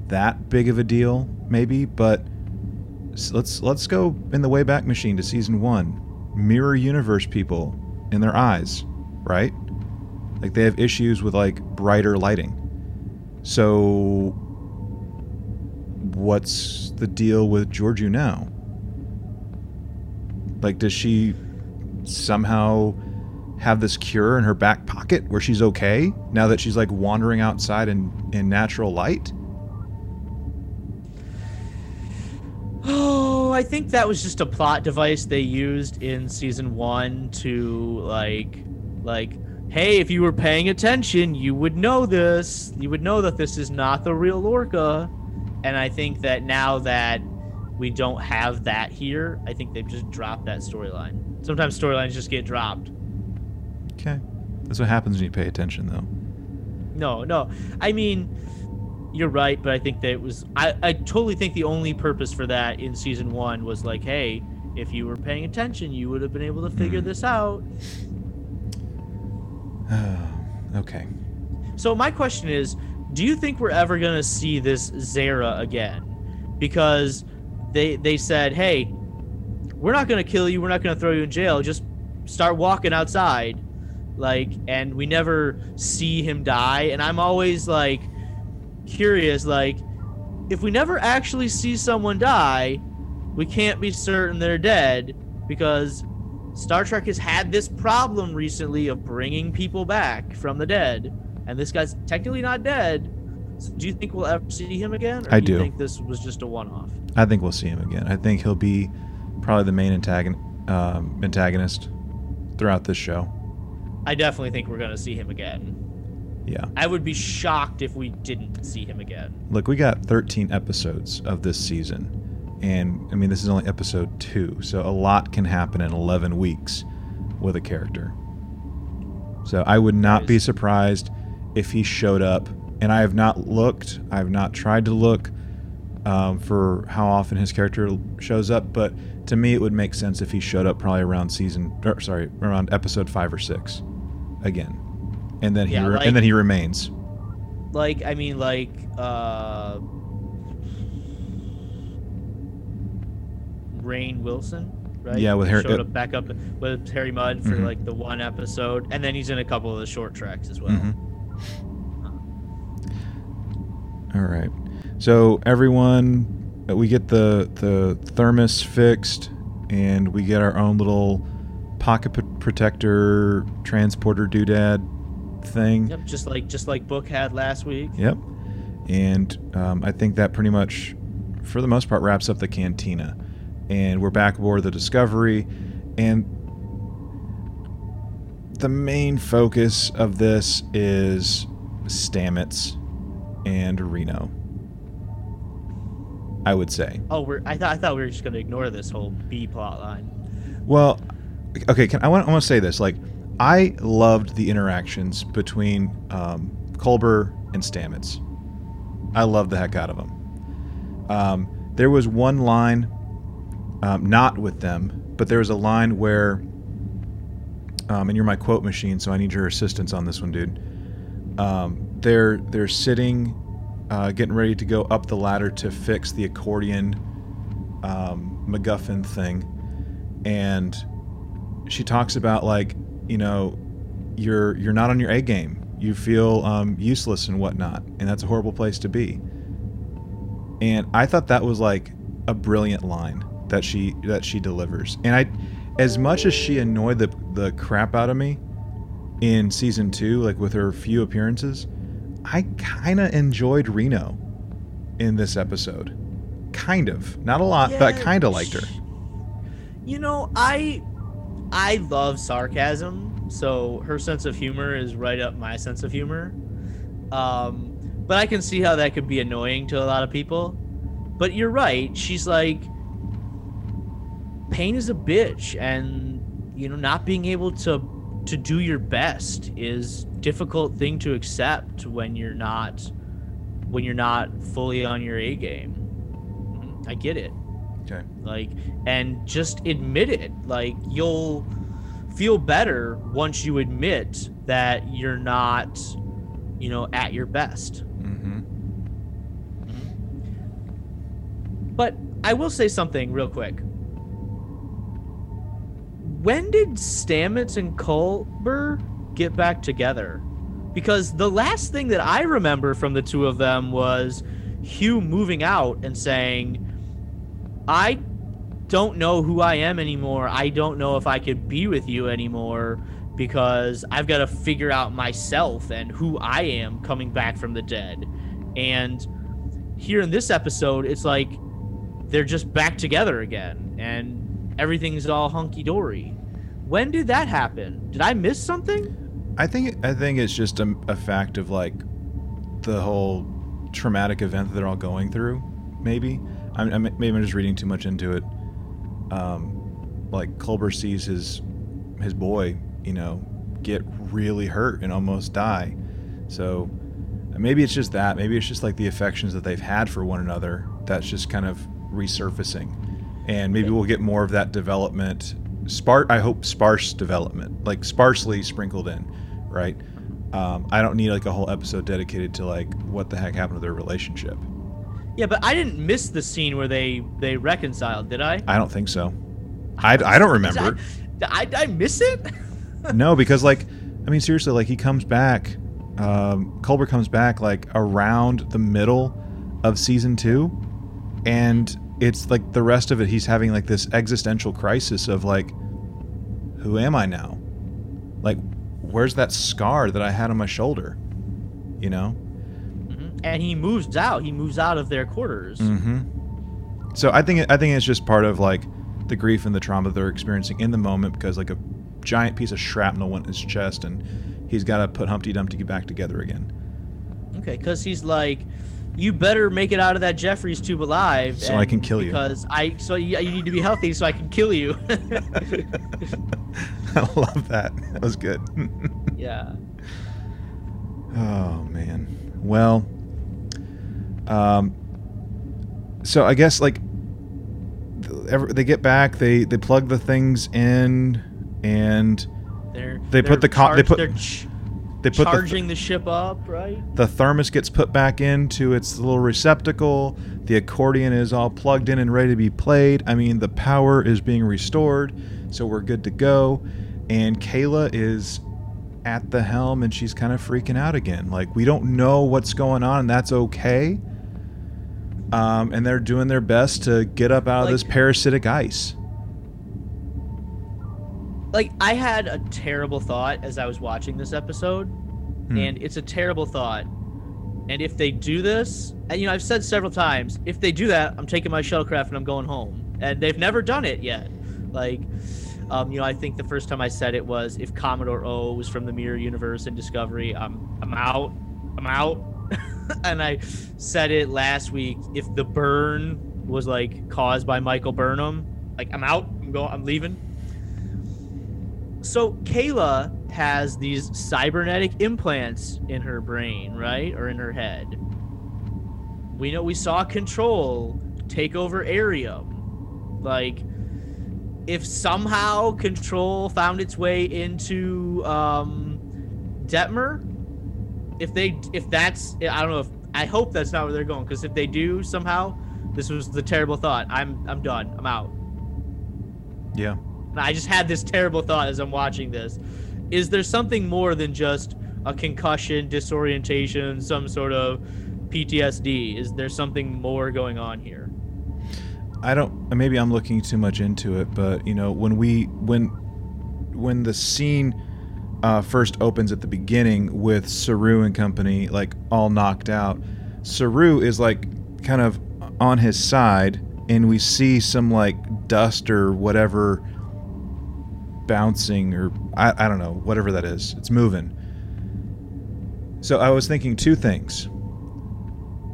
that big of a deal, maybe, but let's let's go in the Wayback Machine to season one. Mirror universe people in their eyes, right? Like they have issues with like brighter lighting. So what's the deal with Georgiou now? Like does she somehow have this cure in her back pocket where she's okay now that she's like wandering outside in in natural light? Oh, I think that was just a plot device they used in season one to like, like, hey, if you were paying attention, you would know this. You would know that this is not the real Lorca. And I think that now that we don't have that here, I think they've just dropped that storyline. Sometimes storylines just get dropped. Okay. That's what happens when you pay attention though. No, no. I mean, you're right, but I think that it was. I, I totally think the only purpose for that in season one was like, hey, if you were paying attention, you would have been able to figure Mhm. this out. okay. So my question is, do you think we're ever gonna see this Zareh again? Because they they said, hey, we're not gonna kill you, we're not gonna throw you in jail, just start walking outside, like, and we never see him die. And I'm always like curious, like, if we never actually see someone die, we can't be certain they're dead because Star Trek has had this problem recently of bringing people back from the dead, and this guy's technically not dead. So do you think we'll ever see him again? I do. Do. think this was just a one-off? I think we'll see him again. I think he'll be probably the main antagon- um, antagonist throughout this show. I definitely think we're gonna see him again. Yeah. I would be shocked if we didn't see him again. Look, we got 13 episodes of this season. And I mean, this is only episode two. So a lot can happen in 11 weeks with a character. So I would not be surprised if he showed up. And I have not looked, I have not tried to look um, for how often his character shows up. But to me, it would make sense if he showed up probably around season, or sorry, around episode five or six again. And then he, Yeah, re- like- and then he remains. Like, I mean, like, uh, Rainn Wilson, right? Yeah, with Harry- showed up back up with Harry Mudd for Mhm. like the one episode, and then he's in a couple of the Short Treks as well. Mhm. All right. So everyone, uh, we get the the thermos fixed, and we get our own little pocket p- protector transporter doodad thing. Yep, just like just like Book had last week. Yep. And um, I think that pretty much, for the most part, wraps up the cantina. And we're back aboard the Discovery. And the main focus of this is Stamets and Reno. I would say. Oh, we're I thought I thought we were just gonna ignore this whole B plot line. Well, okay. Can, I want I want to say this. Like, I loved the interactions between um, Culber and Stamets. I loved the heck out of them. Um, there was one line, um, not with them, but there was a line where, um, and you're my quote machine, so I need your assistance on this one, dude. Um, they're they're sitting, uh, getting ready to go up the ladder to fix the accordion um, MacGuffin thing, and she talks about like you know you're you're not on your A game. You feel um, useless and whatnot, and that's a horrible place to be. And I thought that was like a brilliant line that she that she delivers. And I, as much as she annoyed the the crap out of me in season two, like with her few appearances, I kind of enjoyed Reno in this episode. Kind of, not a lot, but I kind of liked her. You know, I I love sarcasm, so her sense of humor is right up my sense of humor. Um, but I can see how that could be annoying to a lot of people. But you're right. She's like, pain is a bitch, and you know, not being able to to do your best is difficult thing to accept when you're not when you're not fully on your A game. I get it. Okay. Like, and just admit it. Like, you'll feel better once you admit that you're not, you know, at your best. Mm-hmm. But I will say something real quick. When did Stamets and Culber get back together? Because the last thing that I remember from the two of them was Hugh moving out and saying, I don't know who I am anymore. I don't know if I could be with you anymore because I've got to figure out myself and who I am coming back from the dead. And here in this episode, it's like they're just back together again and everything's all hunky dory. When did that happen? Did I miss something? I think I think it's just a, a fact of like the whole traumatic event that they're all going through. Maybe I'm, I'm maybe I'm just reading too much into it. Um, like Culber sees his his boy, you know, get really hurt and almost die. So maybe it's just that. Maybe it's just like the affections that they've had for one another that's just kind of resurfacing, and maybe we'll get more of that development. Spar I hope sparse development, like sparsely sprinkled in, right? Um, I don't need like a whole episode dedicated to like what the heck happened to their relationship. Yeah, but I didn't miss the scene where they they reconciled, did I? I don't think so. I, I don't remember. Did I, did I miss it? no, because like, I mean, seriously, like he comes back. Um, Culber comes back like around the middle of season two, and it's like the rest of it. He's having like this existential crisis of like, who am I now? Like, where's that scar that I had on my shoulder? You know. And he moves out. He moves out of their quarters. Mm-hmm. So I think I think it's just part of like the grief and the trauma they're experiencing in the moment because like a giant piece of shrapnel went in his chest and he's got to put Humpty Dumpty back together again. Okay, because he's like, you better make it out of that Jefferies tube alive, so I can kill you. Because I, so you, you need to be healthy, so I can kill you. I love that. That was good. yeah. Oh man. Well. Um. So I guess like they get back, they they plug the things in, and they're, they put the co- they put they're ch- they put charging the, the ship up, right? the thermos gets put back into its little receptacle. The accordion is all plugged in and ready to be played. I mean, the power is being restored, so we're good to go. And Keyla is at the helm and she's kind of freaking out again. Like, we don't know what's going on, and that's okay. Um, and they're doing their best to get up out of this parasitic ice. Like I had a terrible thought as I was watching this episode, Hmm. and it's a terrible thought. And if they do this, and you know, I've said several times, if they do that, I'm taking my shuttlecraft and I'm going home. And they've never done it yet. Like, um, you know, I think the first time I said it was if Commodore O was from the Mirror Universe in Discovery, I'm I'm out, I'm out. and I said it last week. If the burn was like caused by Michael Burnham, like I'm out, I'm going, I'm leaving. So Keyla has these cybernetic implants in her brain, right? Or in her head. We know we saw Control take over Airiam. Like, if somehow Control found its way into um, Detmer, if they, if that's, I don't know if, I hope that's not where they're going. Because if they do somehow, this was the terrible thought. I'm, I'm done. I'm out. Yeah. And I just had this terrible thought as I'm watching this. Is there something more than just a concussion, disorientation, some sort of PTSD? Is there something more going on here? I don't. Maybe I'm looking too much into it, but you know, when we when when the scene uh, first opens at the beginning with Saru and company like all knocked out, Saru is like kind of on his side, and we see some like dust or whatever bouncing or I, I don't know, whatever that is. It's moving. So I was thinking two things.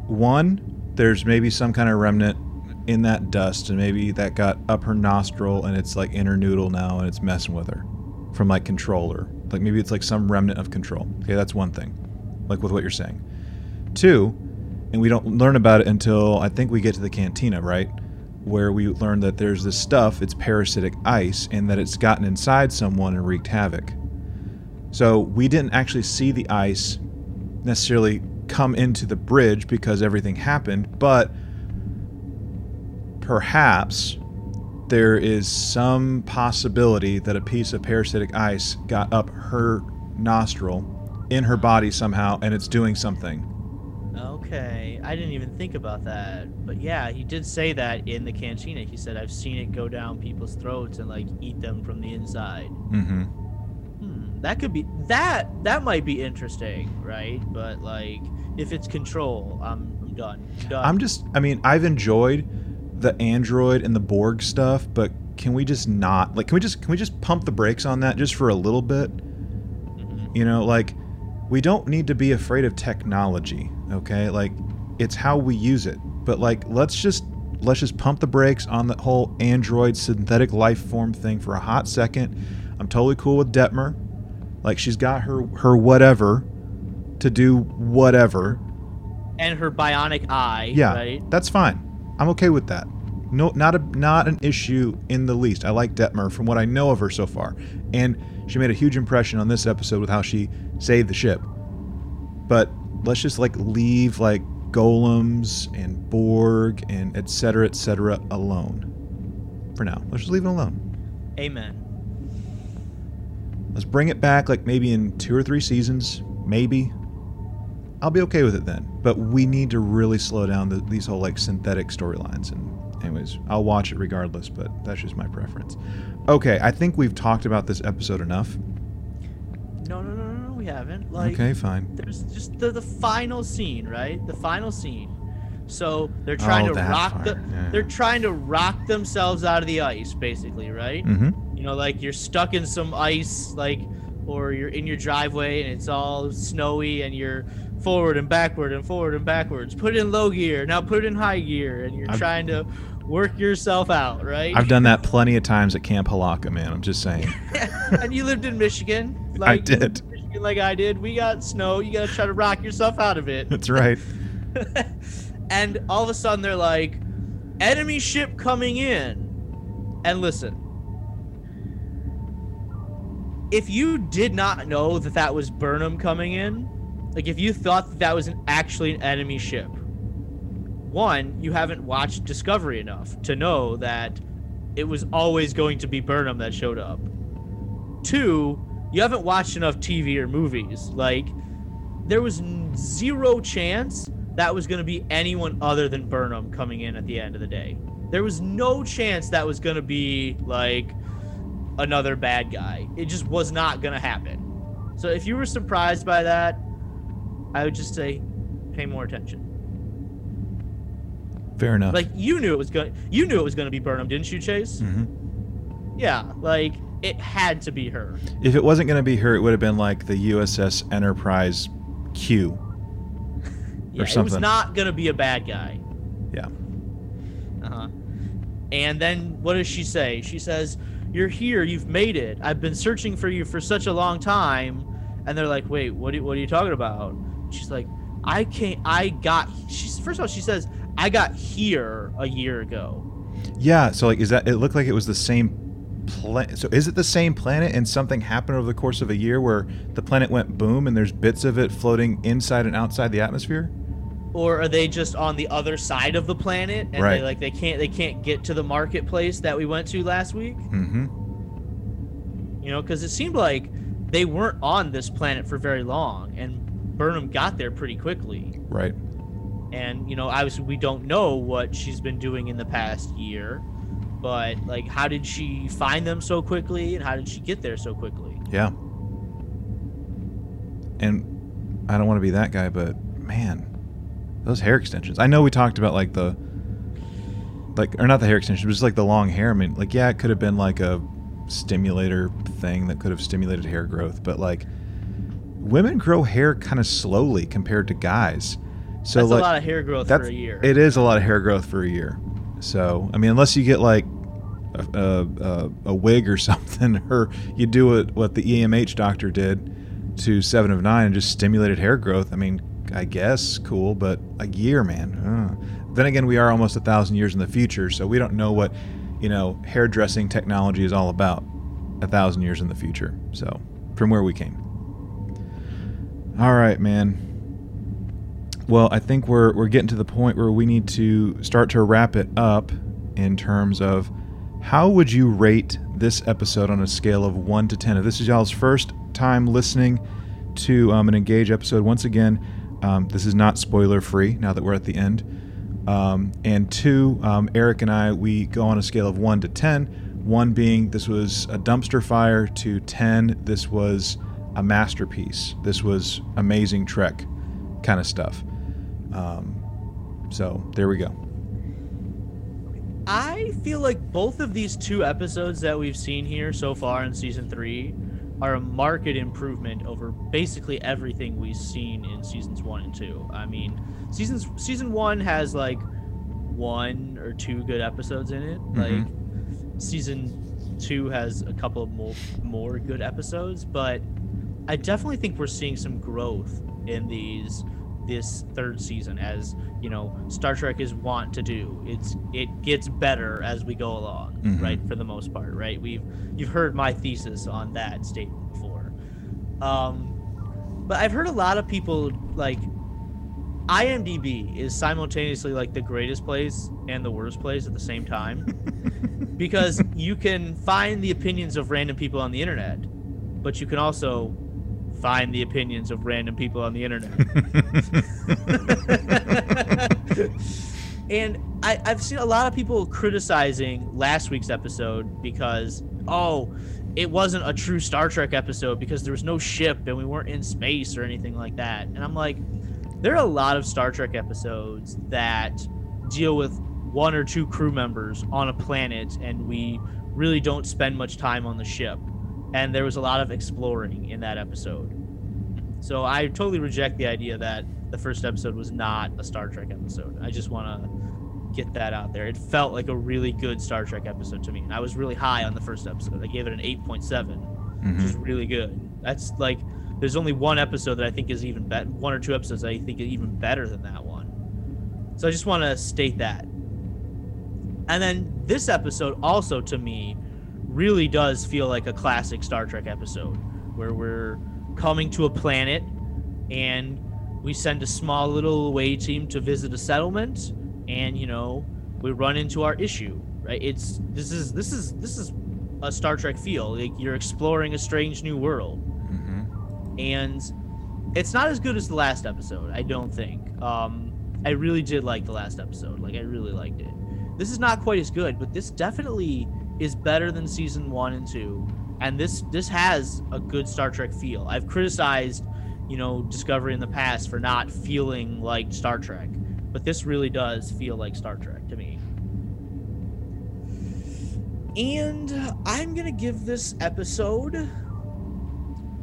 One, there's maybe some kind of remnant in that dust, and maybe that got up her nostril and it's like in her noodle now and it's messing with her from like controller. Like maybe it's like some remnant of control. Okay, that's one thing. Like with what you're saying. Two, and we don't learn about it until I think we get to the cantina, right? Where we learn that there's this stuff, it's parasitic ice, and that it's gotten inside someone and wreaked havoc. So we didn't actually see the ice necessarily come into the bridge because everything happened, but perhaps there is some possibility that a piece of parasitic ice got up her nostril in her body somehow and it's doing something. Okay, I didn't even think about that. But yeah, he did say that in the cantina. He said, I've seen it go down people's throats and like eat them from the inside. Mm-hmm. Hmm, that could be that that might be interesting, right? But like if it's control, I'm I'm done. I'm done. I'm just I mean, I've enjoyed the android and the Borg stuff, but can we just not like can we just can we just pump the brakes on that just for a little bit? Mhm. You know, like we don't need to be afraid of technology, okay? Like it's how we use it. But like let's just let's just pump the brakes on the whole android synthetic life form thing for a hot second. I'm totally cool with Detmer. Like she's got her her whatever to do whatever. and her bionic eye, Yeah, right? that's fine. I'm okay with that. No, not a not an issue in the least. I like Detmer from what I know of her so far, and she made a huge impression on this episode with how she saved the ship. But let's just like leave like golems and Borg and et cetera, et cetera alone for now. Let's just leave it alone. Amen. Let's bring it back like maybe in two or three seasons, maybe. I'll be okay with it then. But we need to really slow down the, these whole like synthetic storylines. And anyways, I'll watch it regardless. But that's just my preference. Okay, I think we've talked about this episode enough. No, no, no, no, no, we haven't. Like, okay, fine. there's just the, the final scene, right? The final scene. So they're trying Oh, to rock the yeah. they're trying to rock themselves out of the ice, basically, right? Mm-hmm. You know, like you're stuck in some ice, like or you're in your driveway and it's all snowy and you're forward and backward and forward and backwards. Put it in low gear, now put it in high gear, and you're I've- trying to work yourself out, right? I've done that plenty of times at Camp Halaka, man. I'm just saying. and you lived in Michigan. Like lived did. Michigan like I did. We got snow. You gotta try to rock yourself out of it. That's right. and all of a sudden they're like, enemy ship coming in. And listen, if you did not know that that was Burnham coming in, like if you thought that, that was an, actually an enemy ship, one, you haven't watched Discovery enough to know that it was always going to be Burnham that showed up. Two, you haven't watched enough TV or movies. Like, there was zero chance that was going to be anyone other than Burnham coming in at the end of the day. There was no chance that was going to be like another bad guy. It just was not going to happen. So if you were surprised by that, I would just say pay more attention. Fair enough. Like you knew it was going you knew it was going to be Burnham, didn't you, Chase? Mhm. Yeah, like it had to be her. If it wasn't going to be her, it would have been like the USS Enterprise Q. Yeah, it was not going to be a bad guy. Yeah. Uh-huh. And then what does she say? She says, "You're here. You've made it. I've been searching for you for such a long time." And they're like, "Wait, what? Are, what are you talking about?" She's like, "I can't. I got." She's first of all, she says, "I got here a year ago." Yeah. So like, is that? It looked like it was the same planet. So is it the same planet? And something happened over the course of a year where the planet went boom, and there's bits of it floating inside and outside the atmosphere. Or are they just on the other side of the planet and Right. they like they can't they can't get to the marketplace that we went to last week? Mm-hmm. You know, because it seemed like they weren't on this planet for very long, and Burnham got there pretty quickly. Right. And you know obviously we don't know what she's been doing in the past year but like how did she find them so quickly and how did she get there so quickly Yeah. And I don't want to be that guy, but man, those hair extensions. I know we talked about like the like or not the hair extensions, but just like the long hair. I mean, like yeah, it could have been like a stimulator thing that could have stimulated hair growth, but like women grow hair kind of slowly compared to guys. So That's like a lot of hair growth that's for a year. it is a lot of hair growth for a year. So I mean, unless you get like a, a, a, a wig or something, or you do what what the EMH doctor did to Seven of Nine and just stimulated hair growth. I mean, I guess cool, but a year, man. uh. Then again, we are almost a thousand years in the future, so we don't know what you know hairdressing technology is all about a thousand years in the future. So from where we came. All right, man. Well, I think we're we're getting to the point where we need to start to wrap it up in terms of how would you rate this episode on a scale of one to ten? If this is y'all's first time listening to um, an Engage episode, once again, um, this is not spoiler free. Now that we're at the end, um, and two, um, Eric and I we go on a scale of one to ten. One being this was a dumpster fire to ten. This was a masterpiece. This was amazing Trek kind of stuff. Um, so there we go. I feel like both of these two episodes that we've seen here so far in season three are a marked improvement over basically everything we've seen in seasons one and two. I mean, seasons season one has like one or two good episodes in it. Like season two has a couple of more more good episodes, but I definitely think we're seeing some growth in these this third season as you know Star Trek is want to do. It's it gets better as we go along, Mhm. right? For the most part, right? We've you've heard my thesis on that statement before. Um, but I've heard a lot of people like IMDb is simultaneously like the greatest place and the worst place at the same time because you can find the opinions of random people on the internet, but you can also find the opinions of random people on the internet. and I, I've seen a lot of people criticizing last week's episode because, oh, it wasn't a true Star Trek episode because there was no ship and we weren't in space or anything like that. And I'm like, there are a lot of Star Trek episodes that deal with one or two crew members on a planet and we really don't spend much time on the ship. And there was a lot of exploring in that episode. So I totally reject the idea that the first episode was not a Star Trek episode. I just want to get that out there. It felt like a really good Star Trek episode to me. And I was really high on the first episode. I gave it an 8.7, which is Mhm. really good. That's like there's only one episode that I think is even better, one or two episodes that I think are even better than that one. So I just want to state that. And then this episode also to me really does feel like a classic Star Trek episode where we're coming to a planet and we send a small little away team to visit a settlement and you know we run into our issue right? It's this is this is this is a Star Trek feel like you're exploring a strange new world. Mhm. and it's not as good as the last episode i don't think. Um i really did like the last episode like i really liked it. This is not quite as good but this definitely is better than season one and two. And this this has a good star trek feel. I've criticized you know discovery in the past for not feeling like star trek but this really does feel like star trek to me. And i'm gonna give this episode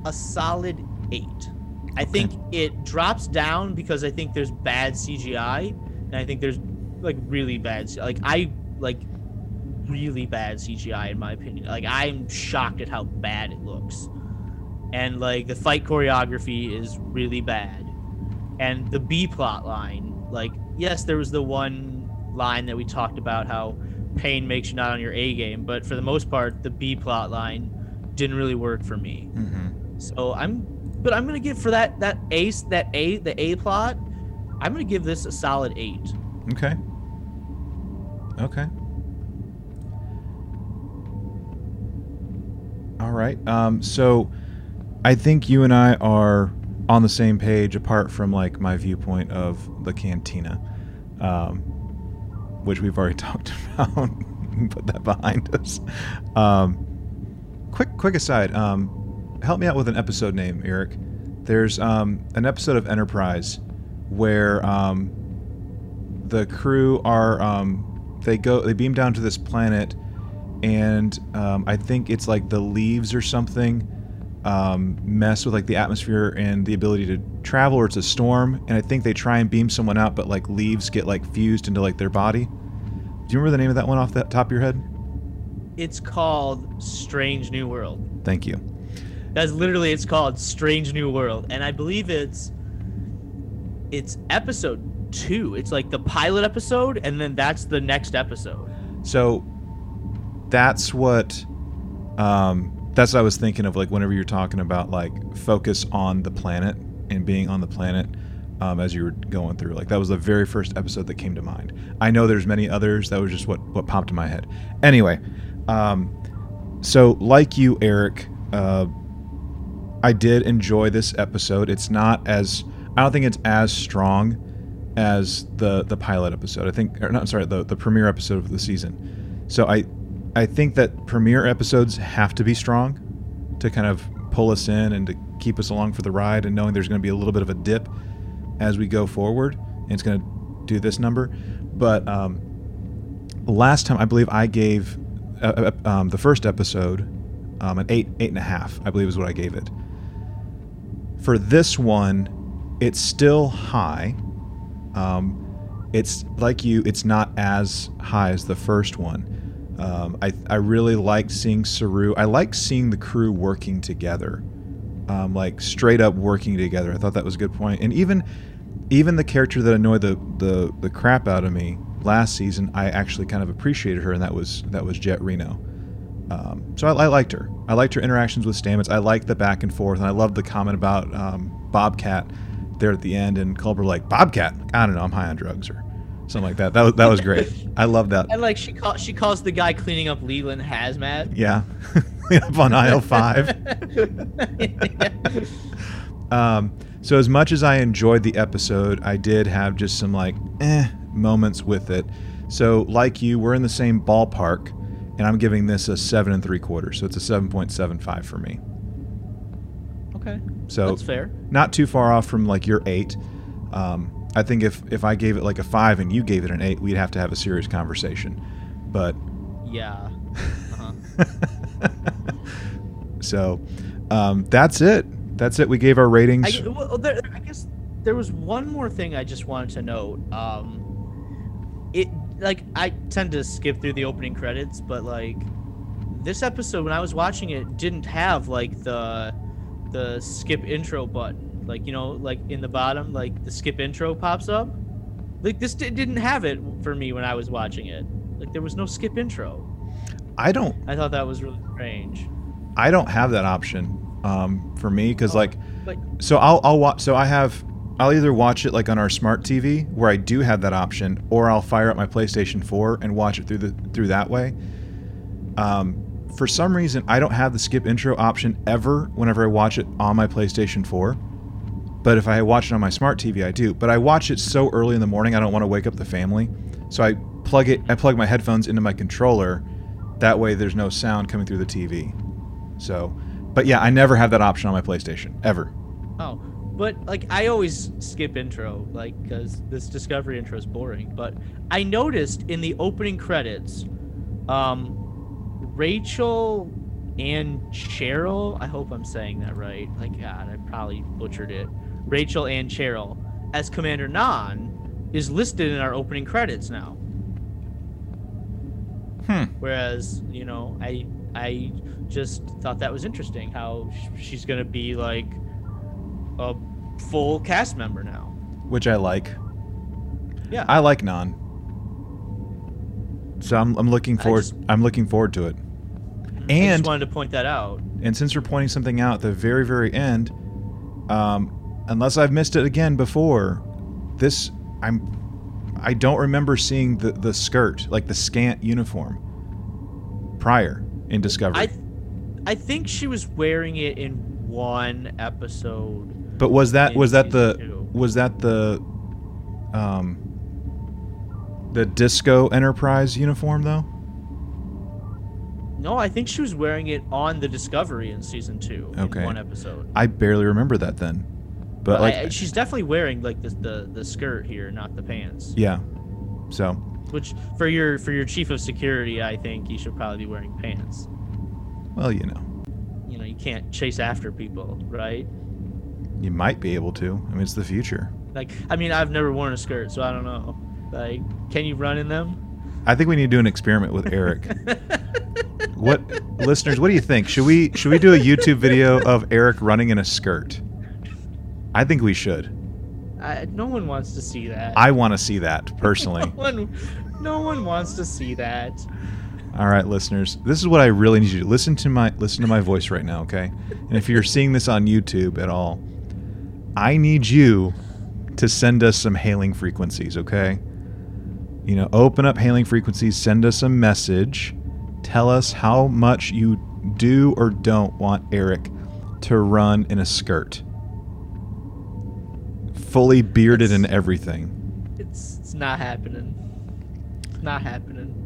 a solid eight. I think it drops down because I think there's bad CGI, and I think there's like really bad, like I like really bad CGI in my opinion. Like I'm shocked at how bad it looks, and like the fight choreography is really bad, and the B plot line, like yes, there was the one line that we talked about how pain makes you not on your A game, but for the most part, the B plot line didn't really work for me. Mhm. So I'm, but I'm gonna give for that that ace that A the A plot. I'm gonna give this a solid eight. Okay. Okay. Right. Um, so I think you and I are on the same page, apart from like my viewpoint of the cantina, um, which we've already talked about. Put that behind us. Um, quick, quick aside. Um, help me out with an episode name, Eric. There's um, an episode of Enterprise where um, the crew are they go they beam down to this planet and um, I think it's like the leaves or something um, mess with like the atmosphere and the ability to travel, or it's a storm. And I think they try and beam someone out, but like leaves get like fused into like their body. Do you remember the name of that one off the top of your head? It's called Strange New World. Thank you. That's literally it's called Strange New World, and I believe it's it's episode two. It's like the pilot episode, and then that's the next episode. So that's what um, that's what I was thinking of. Like whenever you're talking about like focus on the planet and being on the planet um, as you were going through. Like that was the very first episode that came to mind. I know there's many others. That was just what what popped in my head. Anyway, um, so like you, Eric. Uh, I did enjoy this episode. It's not as I don't think it's as strong as the the pilot episode. I think or not sorry, the the premiere episode of the season. So I I think that premiere episodes have to be strong to kind of pull us in and to keep us along for the ride and knowing there's going to be a little bit of a dip as we go forward and it's going to do this number. But um, last time I believe I gave uh, uh, um, the first episode um, an eight eight and a half. I believe is what I gave it. For this one, it's still high. Um, it's like you, it's not as high as the first one. Um, I, I really liked seeing Saru. I like seeing the crew working together, um, like straight up working together. I thought that was a good point. And even even the character that annoyed the, the the crap out of me last season, I actually kind of appreciated her, and that was that was Jet Reno. Um, so I, I, liked her. I liked her interactions with Stamets. I liked the back and forth, and I loved the comment about um, Bobcat there at the end, and Culber like Bobcat. I don't know. I'm high on drugs or something like that. That was that was great. I love that. And like she call, she calls the guy cleaning up Leland hazmat. Yeah, up on aisle five. um, so as much as I enjoyed the episode, I did have just some like eh moments with it. So like you, we're in the same ballpark and I'm giving this a seven and three quarters, so it's a seven point seven five for me. Okay, so that's fair. Not too far off from like your eight. Um, I think if if I gave it like a five and you gave it an eight, we'd have to have a serious conversation. But yeah. Uh-huh. so um, that's it. That's it. We gave our ratings. I, well, there, I guess there was one more thing I just wanted to note. Um, it like I tend to skip through the opening credits, but like this episode when I was watching it didn't have like the the skip intro button. Like, you know, like in the bottom, like the skip intro pops up. Like this didn't have it for me when I was watching it. Like there was no skip intro. I don't I thought that was really strange. I don't have that option um, for me because oh, like, like so I'll I'll watch so I have I'll either watch it like on our smart TV where I do have that option, or I'll fire up my PlayStation 4 and watch it through the through that way. Um, for some reason, I don't have the skip intro option ever whenever I watch it on my PlayStation 4. But if I watch it on my smart TV, I do. But I watch it so early in the morning, I don't want to wake up the family. So I plug it. I plug my headphones into my controller. That way, there's no sound coming through the TV. So, but yeah, I never have that option on my PlayStation ever. Oh, but like I always skip intro, like because this Discovery intro is boring. But I noticed in the opening credits, um, Rachel and Cheryl. I hope I'm saying that right. Like God, I probably butchered it. Rachael Ancheril as Commander Nhan is listed in our opening credits now. Hmm. Whereas you know, I I just thought that was interesting how she's gonna be like a full cast member now. Which I like. Yeah. I like Nhan. So I'm, I'm looking forward just, I'm looking forward to it. And I just wanted to point that out. And since you're pointing something out at the very very end, um, unless I've missed it again before, this I'm I don't remember seeing the the skirt like the scant uniform prior in Discovery. I I think she was wearing it in one episode. But was that was that the two. was that the um the Disco Enterprise uniform though? No, I think she was wearing it on the Discovery in season two. Okay. one episode. I barely remember that then. But like I, she's definitely wearing like the, the the skirt here, not the pants. Yeah. So Which for your for your chief of security, I think you should probably be wearing pants. Well, you know, You know, you can't chase after people, right? you might be able to. I mean, it's the future. Like, I mean, I've never worn a skirt, so I don't know. Like, can you run in them? I think we need to do an experiment with Eric. what listeners, what do you think? Should we should we do a YouTube video of Eric running in a skirt? I think we should. I, no one wants to see that. I want to see that personally. no one, no one wants to see that. All right, listeners. This is what I really need you to do. listen to my listen to my voice right now, okay? And if you're seeing this on YouTube at all, I need you to send us some hailing frequencies, okay? You know, open up hailing frequencies, send us a message, tell us how much you do or don't want Eric to run in a skirt. Fully bearded and everything. It's it's not happening. It's not happening.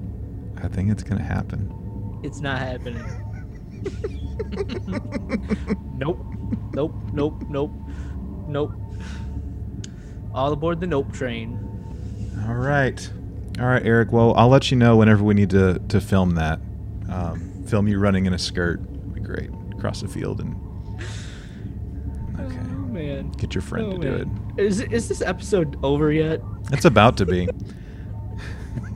I think it's going to happen. It's not happening. nope. Nope. Nope. Nope. Nope. All aboard the nope train. All right. All right, Eric. Well, I'll let you know whenever we need to, to film that. Um, film you running in a skirt. Would be great. Across the field and. Oh man. Get your friend Oh, to do it. Is is this episode over yet? It's about to be.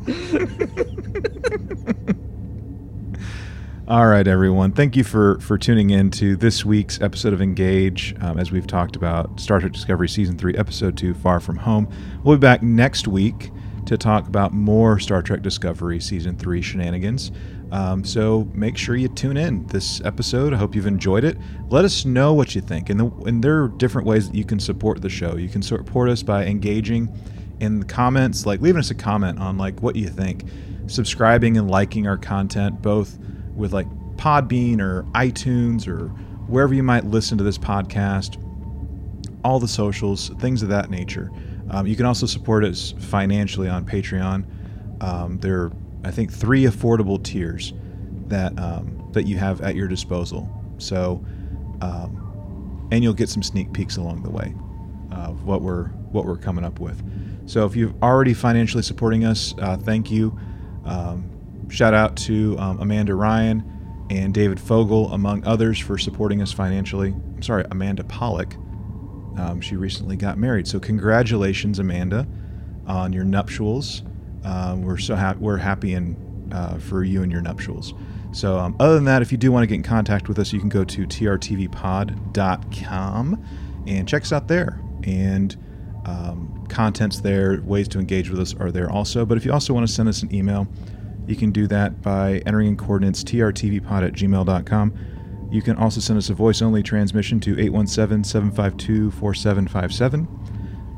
All right, everyone. Thank you for for tuning in to this week's episode of Engage. Um, as we've talked about Star Trek Discovery Season Three, Episode Two, Far From Home. We'll be back next week to talk about more Star Trek Discovery Season Three shenanigans. Um, so make sure you tune in this episode. I hope you've enjoyed it. Let us know what you think, and, the, and there are different ways that you can support the show. You can support us by engaging in the comments, like leaving us a comment on like what you think, subscribing and liking our content, both with like Podbean or iTunes or wherever you might listen to this podcast, all the socials, things of that nature. Um, you can also support us financially on Patreon. Um, there I think, three affordable tiers that um, that you have at your disposal. So, um, and you'll get some sneak peeks along the way of what we're what we're coming up with. So, if you've already financially supporting us, uh, thank you. Um, shout out to um, Amanda Ryan and David Fogel, among others, for supporting us financially. I'm sorry, Amanda Pollock. Um, she recently got married, so congratulations, Amanda, on your nuptials. Um, we're so. We're happy and uh, for you and your nuptials. So, um, other than that, if you do want to get in contact with us, you can go to trtvpod.com and check us out there. And um, contents there, ways to engage with us are there also. But if you also want to send us an email, you can do that by entering in coordinates trtvpod at gmail.com. You can also send us a voice only transmission to 817 752 4757.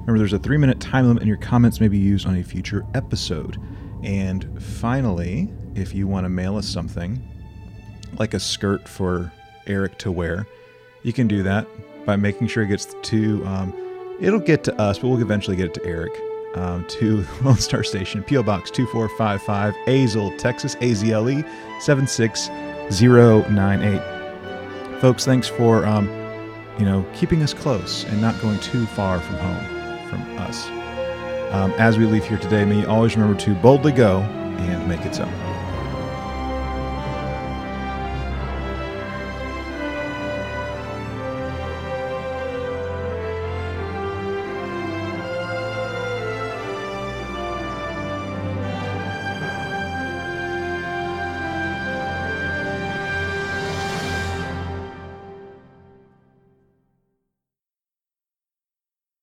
Remember, there's a three minute time limit, and your comments may be used on a future episode. And finally, if you want to mail us something, like a skirt for Eric to wear, you can do that by making sure it gets to. Um, it'll get to us, but we'll eventually get it to Eric. Um, to Lone Star Station, PO Box 2455, Azle, Texas, AZLE 76098. Folks, thanks for um, you know keeping us close and not going too far from home from us. Um, as we leave here today, may you always remember to boldly go and make it so.